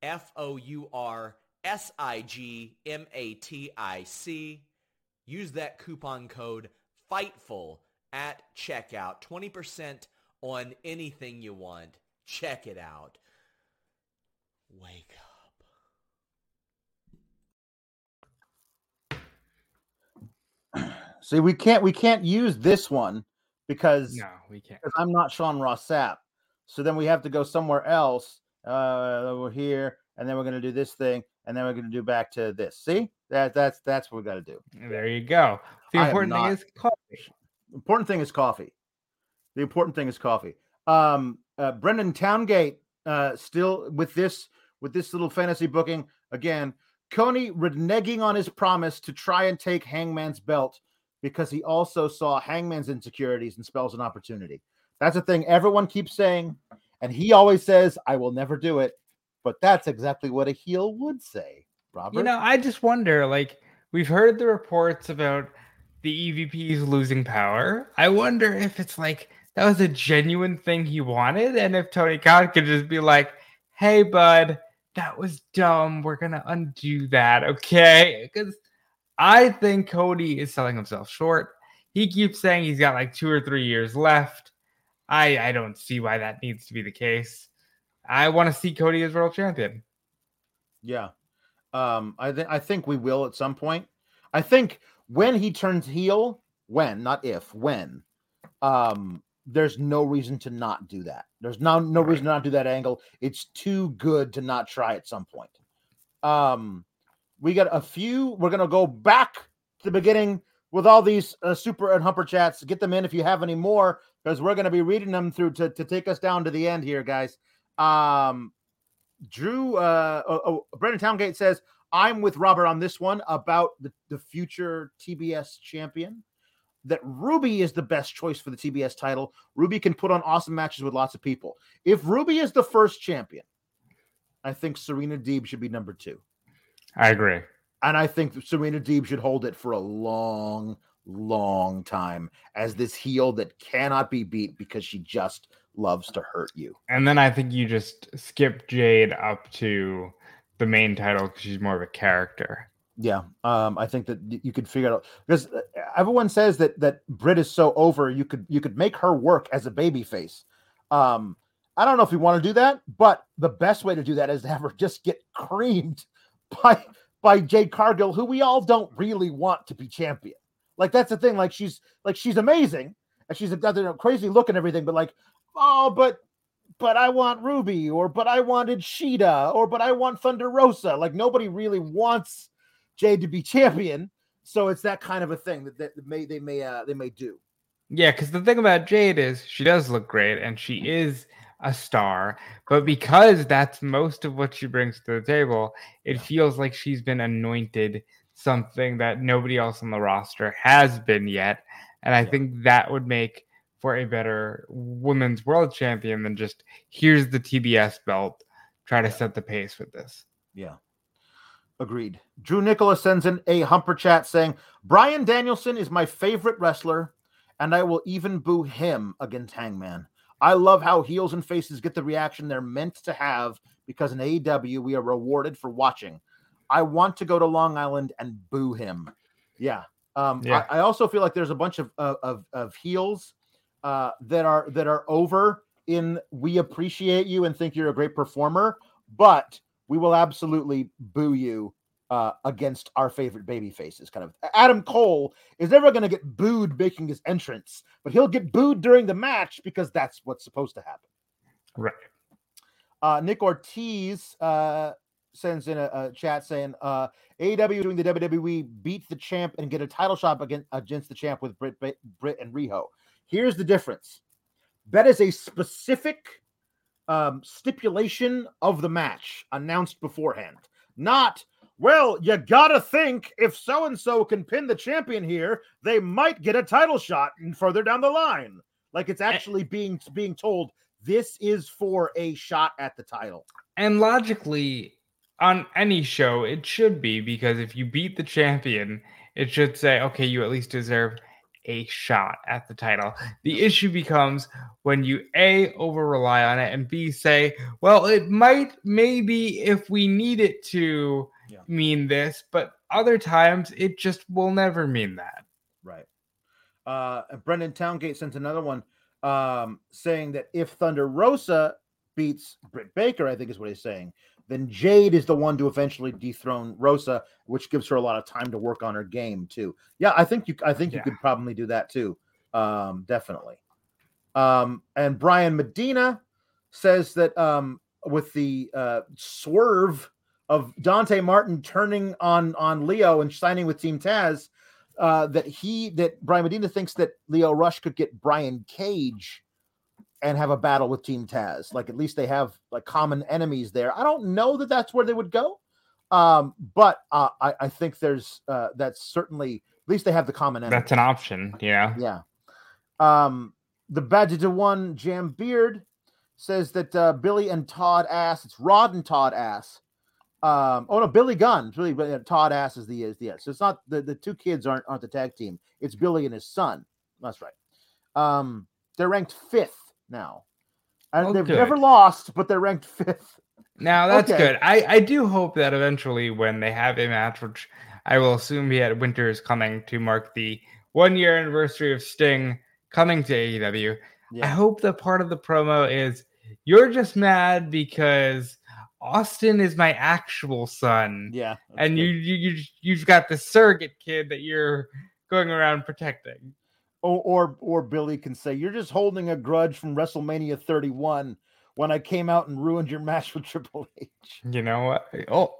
Speaker 4: F-O-U-R-S-I-G-M-A-T-I-C. Use that coupon code FIGHTFUL at checkout. 20% on anything you want. Check it out. Wake up.
Speaker 1: See, we can't we can't use this one because
Speaker 2: No, we can't.
Speaker 1: I'm not Sean Ross Sapp. So then we have to go somewhere else. Uh, over here, and then we're gonna do this thing, and then we're gonna do back to this. See, that that's that's what we got to do.
Speaker 2: There you go. The important thing is coffee.
Speaker 1: important thing is coffee. The important thing is coffee. Um, uh, Brendan Towngate uh, still with this with this little fantasy booking again. Cody reneging on his promise to try and take Hangman's belt because he also saw Hangman's insecurities and spells an opportunity. That's a thing everyone keeps saying, and he always says, "I will never do it." But that's exactly what a heel would say, Robert.
Speaker 2: You know, I just wonder like we've heard the reports about the EVPs losing power. I wonder if it's like that was a genuine thing he wanted and if Tony Khan could just be like, "Hey bud, that was dumb. We're going to undo that, okay?" Cuz I think Cody is selling himself short. He keeps saying he's got like 2 or 3 years left. I I don't see why that needs to be the case. I want to see Cody as world champion.
Speaker 1: Yeah. Um, I think I think we will at some point. I think when he turns heel, when, not if, when, um, there's no reason to not do that. There's no no reason to not do that angle. It's too good to not try at some point. Um, we got a few. We're gonna go back to the beginning with all these uh, super and humper chats. Get them in if you have any more, because we're gonna be reading them through to, to take us down to the end here, guys. Um, Drew, uh, oh, oh, Brendan Towngate says, I'm with Robert on this one about the, the future TBS champion. That Ruby is the best choice for the TBS title. Ruby can put on awesome matches with lots of people. If Ruby is the first champion, I think Serena Deeb should be number two.
Speaker 2: I agree.
Speaker 1: And I think Serena Deeb should hold it for a long, long time as this heel that cannot be beat because she just loves to hurt you.
Speaker 2: And then I think you just skip Jade up to the main title because she's more of a character.
Speaker 1: Yeah, um, I think that you could figure out because uh, everyone says that that Britt is so over. You could you could make her work as a baby face. Um, I don't know if we want to do that, but the best way to do that is to have her just get creamed by by Jade Cargill, who we all don't really want to be champion. Like that's the thing. Like she's like she's amazing and she's the crazy look and everything, but like, oh, but but I want Ruby, or but I wanted Shida, or but I want Thunder Rosa. Like nobody really wants Jade to be champion. So it's that kind of a thing that, that may they may uh, they may do.
Speaker 2: Yeah, because the thing about Jade is she does look great and she is a star, but because that's most of what she brings to the table, it feels like she's been anointed something that nobody else on the roster has been yet. And I yeah. think that would make for a better women's world champion than just here's the TBS belt, try to set the pace with this.
Speaker 1: Yeah. Agreed. Drew Nicholas sends in a humper chat saying, Bryan Danielson is my favorite wrestler, and I will even boo him against Hangman. I love how heels and faces get the reaction they're meant to have because in AEW we are rewarded for watching. I want to go to Long Island and boo him. Yeah. Um, yeah. I, I, also feel like there's a bunch of of, of heels uh, that are that are over in we appreciate you and think you're a great performer, but we will absolutely boo you uh, against our favorite baby faces. Kind of Adam Cole is never going to get booed making his entrance, but he'll get booed during the match because that's what's supposed to happen.
Speaker 2: Right.
Speaker 1: Uh, Nick Ortiz uh, sends in a, a chat saying uh, AEW doing the WWE beat the champ and get a title shot against, against the champ with Britt, Britt and Riho. Here's the difference. That is a specific um, stipulation of the match announced beforehand. Not, well, you gotta think if so and so can pin the champion here, they might get a title shot and further down the line. Like it's actually being being told this is for a shot at the title.
Speaker 2: And logically, on any show, it should be because if you beat the champion, it should say, okay, you at least deserve a shot at the title. The issue becomes when you A, over rely on it, and B, say, well, it might maybe if we need it to yeah. mean this, but other times it just will never mean that.
Speaker 1: Right. Uh, Brendan Towngate sent another one um, saying that if Thunder Rosa beats Britt Baker, I think is what he's saying, then Jade is the one to eventually dethrone Rosa, which gives her a lot of time to work on her game too. Yeah, I think you I think yeah. you could probably do that too. Um, definitely. Um, and Brian Medina says that um, with the uh, swerve of Dante Martin turning on on Lio and signing with Team Taz, uh, that he that Brian Medina thinks that Lio Rush could get Brian Cage and have a battle with Team Taz. Like at least they have like common enemies there. I don't know that that's where they would go, um, but uh, I, I think there's uh, that's certainly at least they have the common enemy.
Speaker 2: That's an option. Yeah.
Speaker 1: Yeah. Um, the Badger to One Jam Beard says that uh, Billy and Todd Ass. It's Rod and Todd Ass. Um, oh no, Billy Gunn. It's really uh, Todd Ass is the is the so it's not the, the two kids aren't aren't the tag team. It's Billy and his son. That's right. Um, they're ranked fifth now. And oh, they've good. never lost, but they're ranked fifth.
Speaker 2: Now that's okay. good. I, I do hope that eventually when they have a match, which I will assume he had winter is coming to mark the one year anniversary of Sting coming to AEW. Yeah. I hope that part of the promo is you're just mad because Austin is my actual son.
Speaker 1: Yeah.
Speaker 2: And you, you you you've got the surrogate kid that you're going around protecting
Speaker 1: or, or or Billy can say, "You're just holding a grudge from WrestleMania 31 when I came out and ruined your match with Triple H."
Speaker 2: You know what? Oh,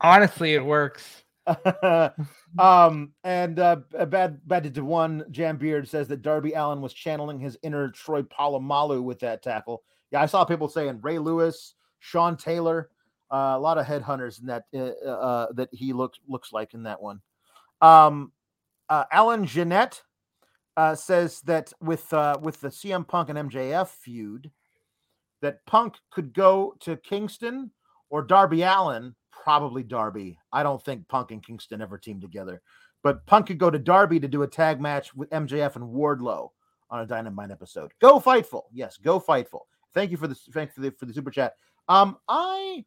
Speaker 2: honestly, it works.
Speaker 1: um, and uh, bad bad to one. Jam Beard says that Darby Allin was channeling his inner Troy Polamalu with that tackle. Yeah, I saw people saying Ray Lewis, Sean Taylor, uh, a lot of headhunters in that uh, uh, that he looks looks like in that one. Um, uh, Alan Jeanette uh, says that with uh, with the CM Punk and MJF feud, that Punk could go to Kingston or Darby Allin, probably Darby. I don't think Punk and Kingston ever teamed together. but Punk could go to Darby to do a tag match with MJF and Wardlow on a Dynamite episode. Go Fightful, yes, go Fightful. Thank you for the thank you for the for the super chat. Um, I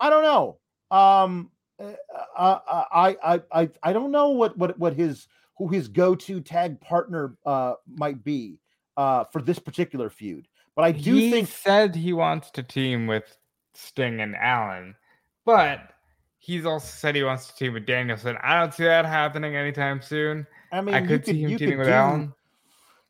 Speaker 1: I don't know. Um, uh, uh, I I I I don't know what what what his who his go to tag partner uh might be uh for this particular feud. But I do
Speaker 2: he
Speaker 1: think
Speaker 2: said he wants to team with Sting and Allin, but he's also said he wants to team with Danielson. I don't see that happening anytime soon.
Speaker 1: I mean
Speaker 2: I
Speaker 1: you
Speaker 2: could see him teaming with
Speaker 1: do-
Speaker 2: Allin.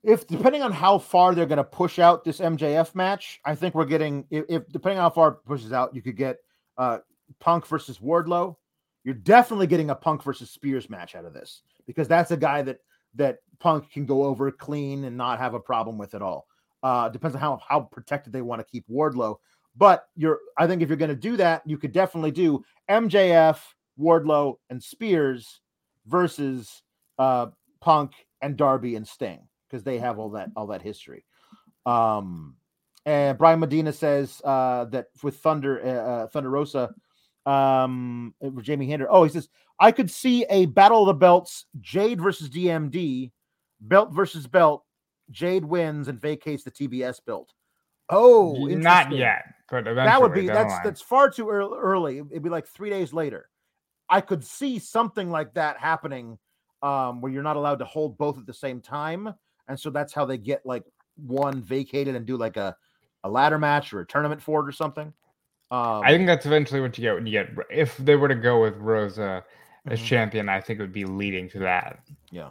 Speaker 1: If depending on how far they're going to push out this MJF match, I think we're getting if, if depending on how far it pushes out, you could get uh Punk versus Wardlow. You're definitely getting a Punk versus Spears match out of this because that's a guy that that Punk can go over clean and not have a problem with at all. Uh depends on how how protected they want to keep Wardlow. But you're I think if you're going to do that, you could definitely do MJF, Wardlow, and Spears versus uh Punk and Darby and Sting because they have all that all that history. Um, and Brian Medina says uh, that with Thunder uh, uh, Thunder Rosa, um, uh, Jamie Hayter. Oh, he says I could see a battle of the belts: Jade versus DMD, belt versus belt. Jade wins and vacates the TBS belt. Oh,
Speaker 2: Not yet, but
Speaker 1: That would be that's
Speaker 2: line.
Speaker 1: that's far too early, early. It'd be like three days later. I could see something like that happening, um, where you're not allowed to hold both at the same time, and so that's how they get like one vacated and do like a a ladder match or a tournament for it or something. Um,
Speaker 2: I think that's eventually what you get when you get if they were to go with Rosa as
Speaker 1: Mhm.
Speaker 2: champion. I think it would be leading to that.
Speaker 1: Yeah.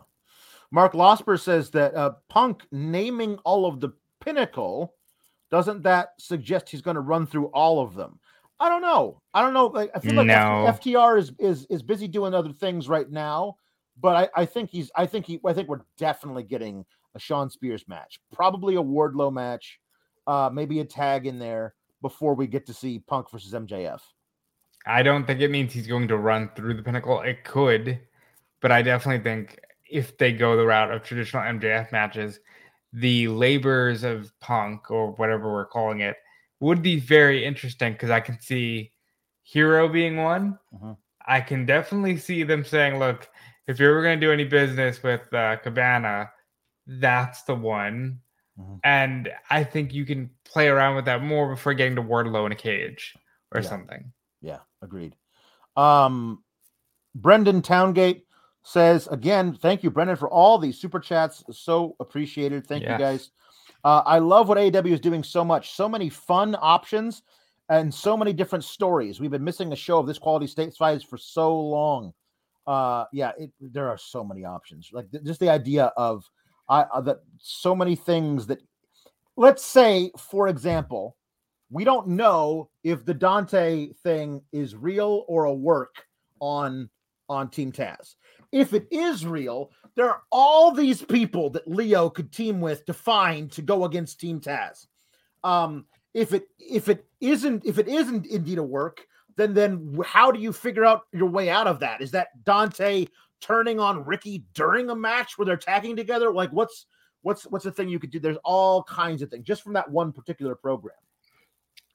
Speaker 1: Mark Losper says that uh, Punk naming all of the pinnacle doesn't that suggest he's going to run through all of them? I don't know. I don't know. Like I feel like
Speaker 2: No.
Speaker 1: FTR is is is busy doing other things right now, but I, I think he's I think he I think we're definitely getting a Shawn Spears match, probably a Wardlow match, uh, maybe a tag in there before we get to see Punk versus MJF.
Speaker 2: I don't think it means he's going to run through the pinnacle. It could, but I definitely think if they go the route of traditional MJF matches, the labors of Punk or whatever we're calling it would be very interesting because I can see Hero being one.
Speaker 1: Mhm.
Speaker 2: I can definitely see them saying, look, if you're ever going to do any business with uh, Cabana, that's the one.
Speaker 1: Mhm.
Speaker 2: And I think you can play around with that more before getting to Wardlow in a cage or
Speaker 1: Yeah.
Speaker 2: something.
Speaker 1: Yeah, agreed. Um, Brendan Towngate says again, thank you, Brendan, for all these super chats. So appreciated. Thank you guys. Uh, I love what AEW is doing so much. So many fun options and so many different stories. We've been missing a show of this quality state size for so long. Uh, yeah, it, there are so many options. Like th- just the idea of I uh, that so many things that let's say, for example, we don't know if the Dante thing is real or a work on on Team Taz. If it is real, there are all these people that Lio could team with to find to go against Team Taz. Um, if it if it isn't if it isn't indeed a work, then then how do you figure out your way out of that? Is that Dante turning on Ricky during a match where they're tagging together? Like what's what's what's the thing you could do? There's all kinds of things just from that one particular program.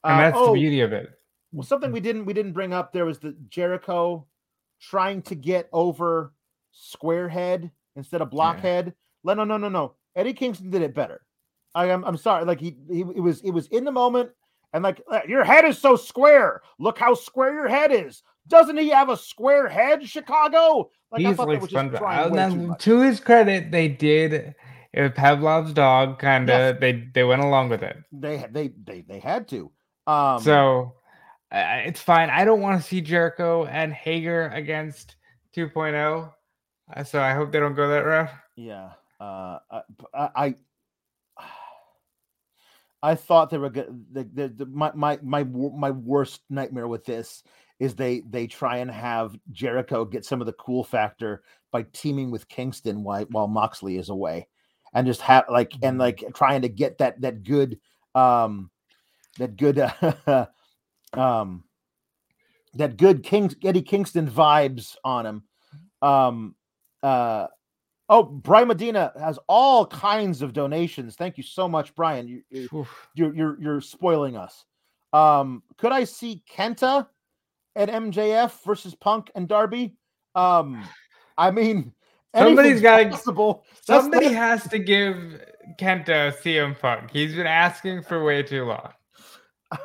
Speaker 2: And
Speaker 1: Uh,
Speaker 2: that's
Speaker 1: oh,
Speaker 2: the beauty of it.
Speaker 1: well, something we didn't we didn't bring up there was the Jericho trying to get over Squarehead instead of Blockhead. No, no, no, no, no. Eddie Kingston did it better. I am I'm sorry. Like he he it was it was in the moment and like "Uh, your head is so square. Look how square your head is. Doesn't he have a square head, Chicago? Like I thought
Speaker 2: like
Speaker 1: just trying
Speaker 2: uh, to his credit, they did. If Pavlov's dog, kind of,
Speaker 1: Yes.
Speaker 2: they they went along with it.
Speaker 1: They had- they they they had to. Um
Speaker 2: so uh, it's fine. I don't want to see Jericho and Hager against 2.0. Uh, So I hope they don't go that route.
Speaker 1: Yeah. Uh, I, I, I- thought they were good. The, the, the, my, my, my, my worst nightmare with this is they, they try and have Jericho get some of the cool factor by teaming with Kingston while, while Moxley is away and just have like, and like trying to get that, that good, um, that good, uh, um, that good King Eddie Kingston vibes on him. Um, uh, oh, Brian Medina has all kinds of donations. Thank you so much, Brian. You, you, you're, you're you're spoiling us. Um, could I see Kenta at MJF versus Punk and Darby? Um, I mean,
Speaker 2: Somebody's gotta-
Speaker 1: possible.
Speaker 2: Somebody has to give Kenta CM Punk. He's been asking for way too long.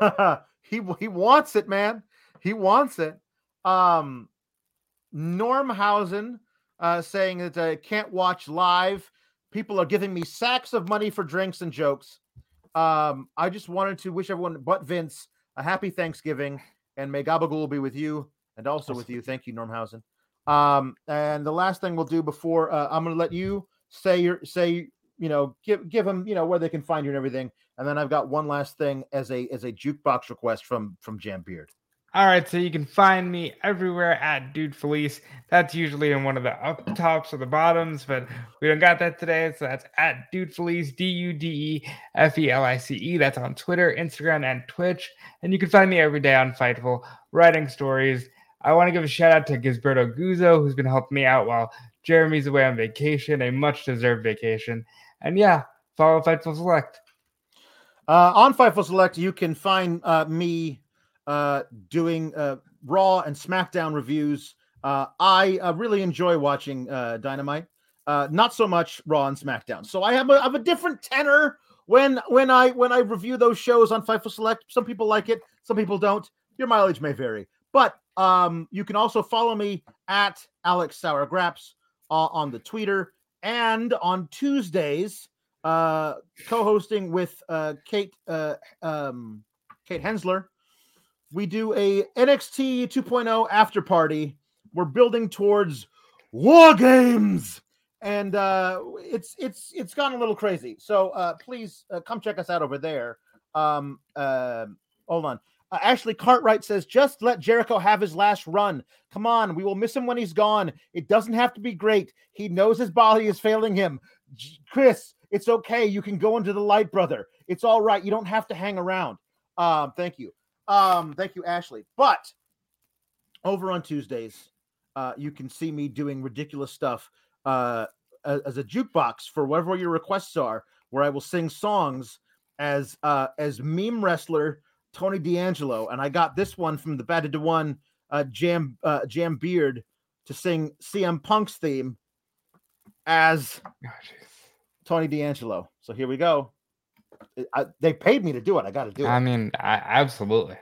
Speaker 1: he he wants it, man. He wants it. Um, Normhausen uh, saying that I can't watch live. People are giving me sacks of money for drinks and jokes. Um, I just wanted to wish everyone but Vince a happy Thanksgiving and may Gabagool be with you and also with you. Thank you, Normhausen. Um, and the last thing we'll do before uh, I'm going to let you say your say you know give give them you know where they can find you and everything. And then I've got one last thing as a as a jukebox request from from Jam Beard.
Speaker 2: All right, so you can find me everywhere at Dude Felice. That's usually in one of the up tops or the bottoms, but we don't got that today. So that's at Dude Felice, D U D E F E L I C E. That's on Twitter, Instagram, and Twitch. And you can find me every day on Fightful, writing stories. I want to give a shout out to Gisberto Guzzo, who's been helping me out while Jeremy's away on vacation, a much deserved vacation. And yeah, follow Fightful Select.
Speaker 1: Uh, on Fightful Select, you can find uh, me uh, doing uh, Raw and SmackDown reviews. Uh, I uh, really enjoy watching uh, Dynamite. Uh, not so much Raw and SmackDown. So I have a, I have a different tenor when when I when I review those shows on Fightful Select. Some people like it, some people don't. Your mileage may vary, but um, you can also follow me at Alex Sour Graps uh, on the Twitter and on Tuesdays uh co-hosting with uh Kate uh um Kate Hensler. We do a NXT 2.0 after party. We're building towards War Games. And uh it's it's it's gone a little crazy. So uh please uh, come check us out over there. Um uh, hold on. Uh, Ashley Cartwright says, just let Jericho have his last run. Come on, we will miss him when he's gone. It doesn't have to be great. He knows his body is failing him. Chris, it's okay. You can go into the light, brother. It's all right. You don't have to hang around. Um, thank you. Um, thank you, Ashley. But over on Tuesdays, uh, you can see me doing ridiculous stuff uh, as, a jukebox for whatever your requests are, where I will sing songs as uh, as meme wrestler Tony D'Angelo, and I got this one from the Batted to One uh, Jam uh, Jam Beard to sing CM Punk's theme as
Speaker 2: Oh.
Speaker 1: Tony D'Angelo. So here we go. I- they paid me to do it. I got to do it.
Speaker 2: I mean, I, absolutely.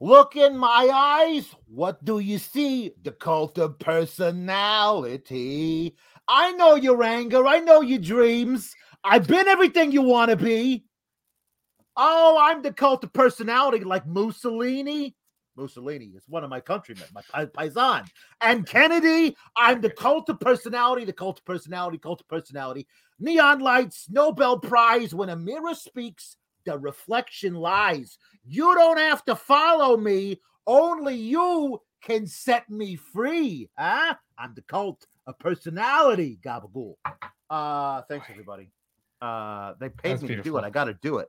Speaker 1: Look in my eyes. What do you see? The cult of personality. I know your anger. I know your dreams. I've been everything you want to be. Oh, I'm the cult of personality like Mussolini. Mussolini is one of my countrymen, my pa- paisan. And Kennedy, I'm the cult of personality, the cult of personality, cult of personality. Neon lights, Nobel Prize. When a mirror speaks, the reflection lies. You don't have to follow me. Only you can set me free. Huh? I'm the cult of personality, Gabagool. Uh, thanks everybody. Uh, they paid
Speaker 2: That's
Speaker 1: me to do it. I got to do it.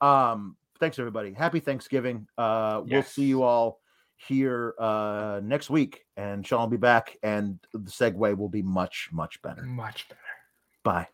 Speaker 1: Um, thanks everybody. Happy Thanksgiving. Uh, we'll see you all here uh next week, and Sean will be back, and the segue will be much much better.
Speaker 2: Much better.
Speaker 1: Bye.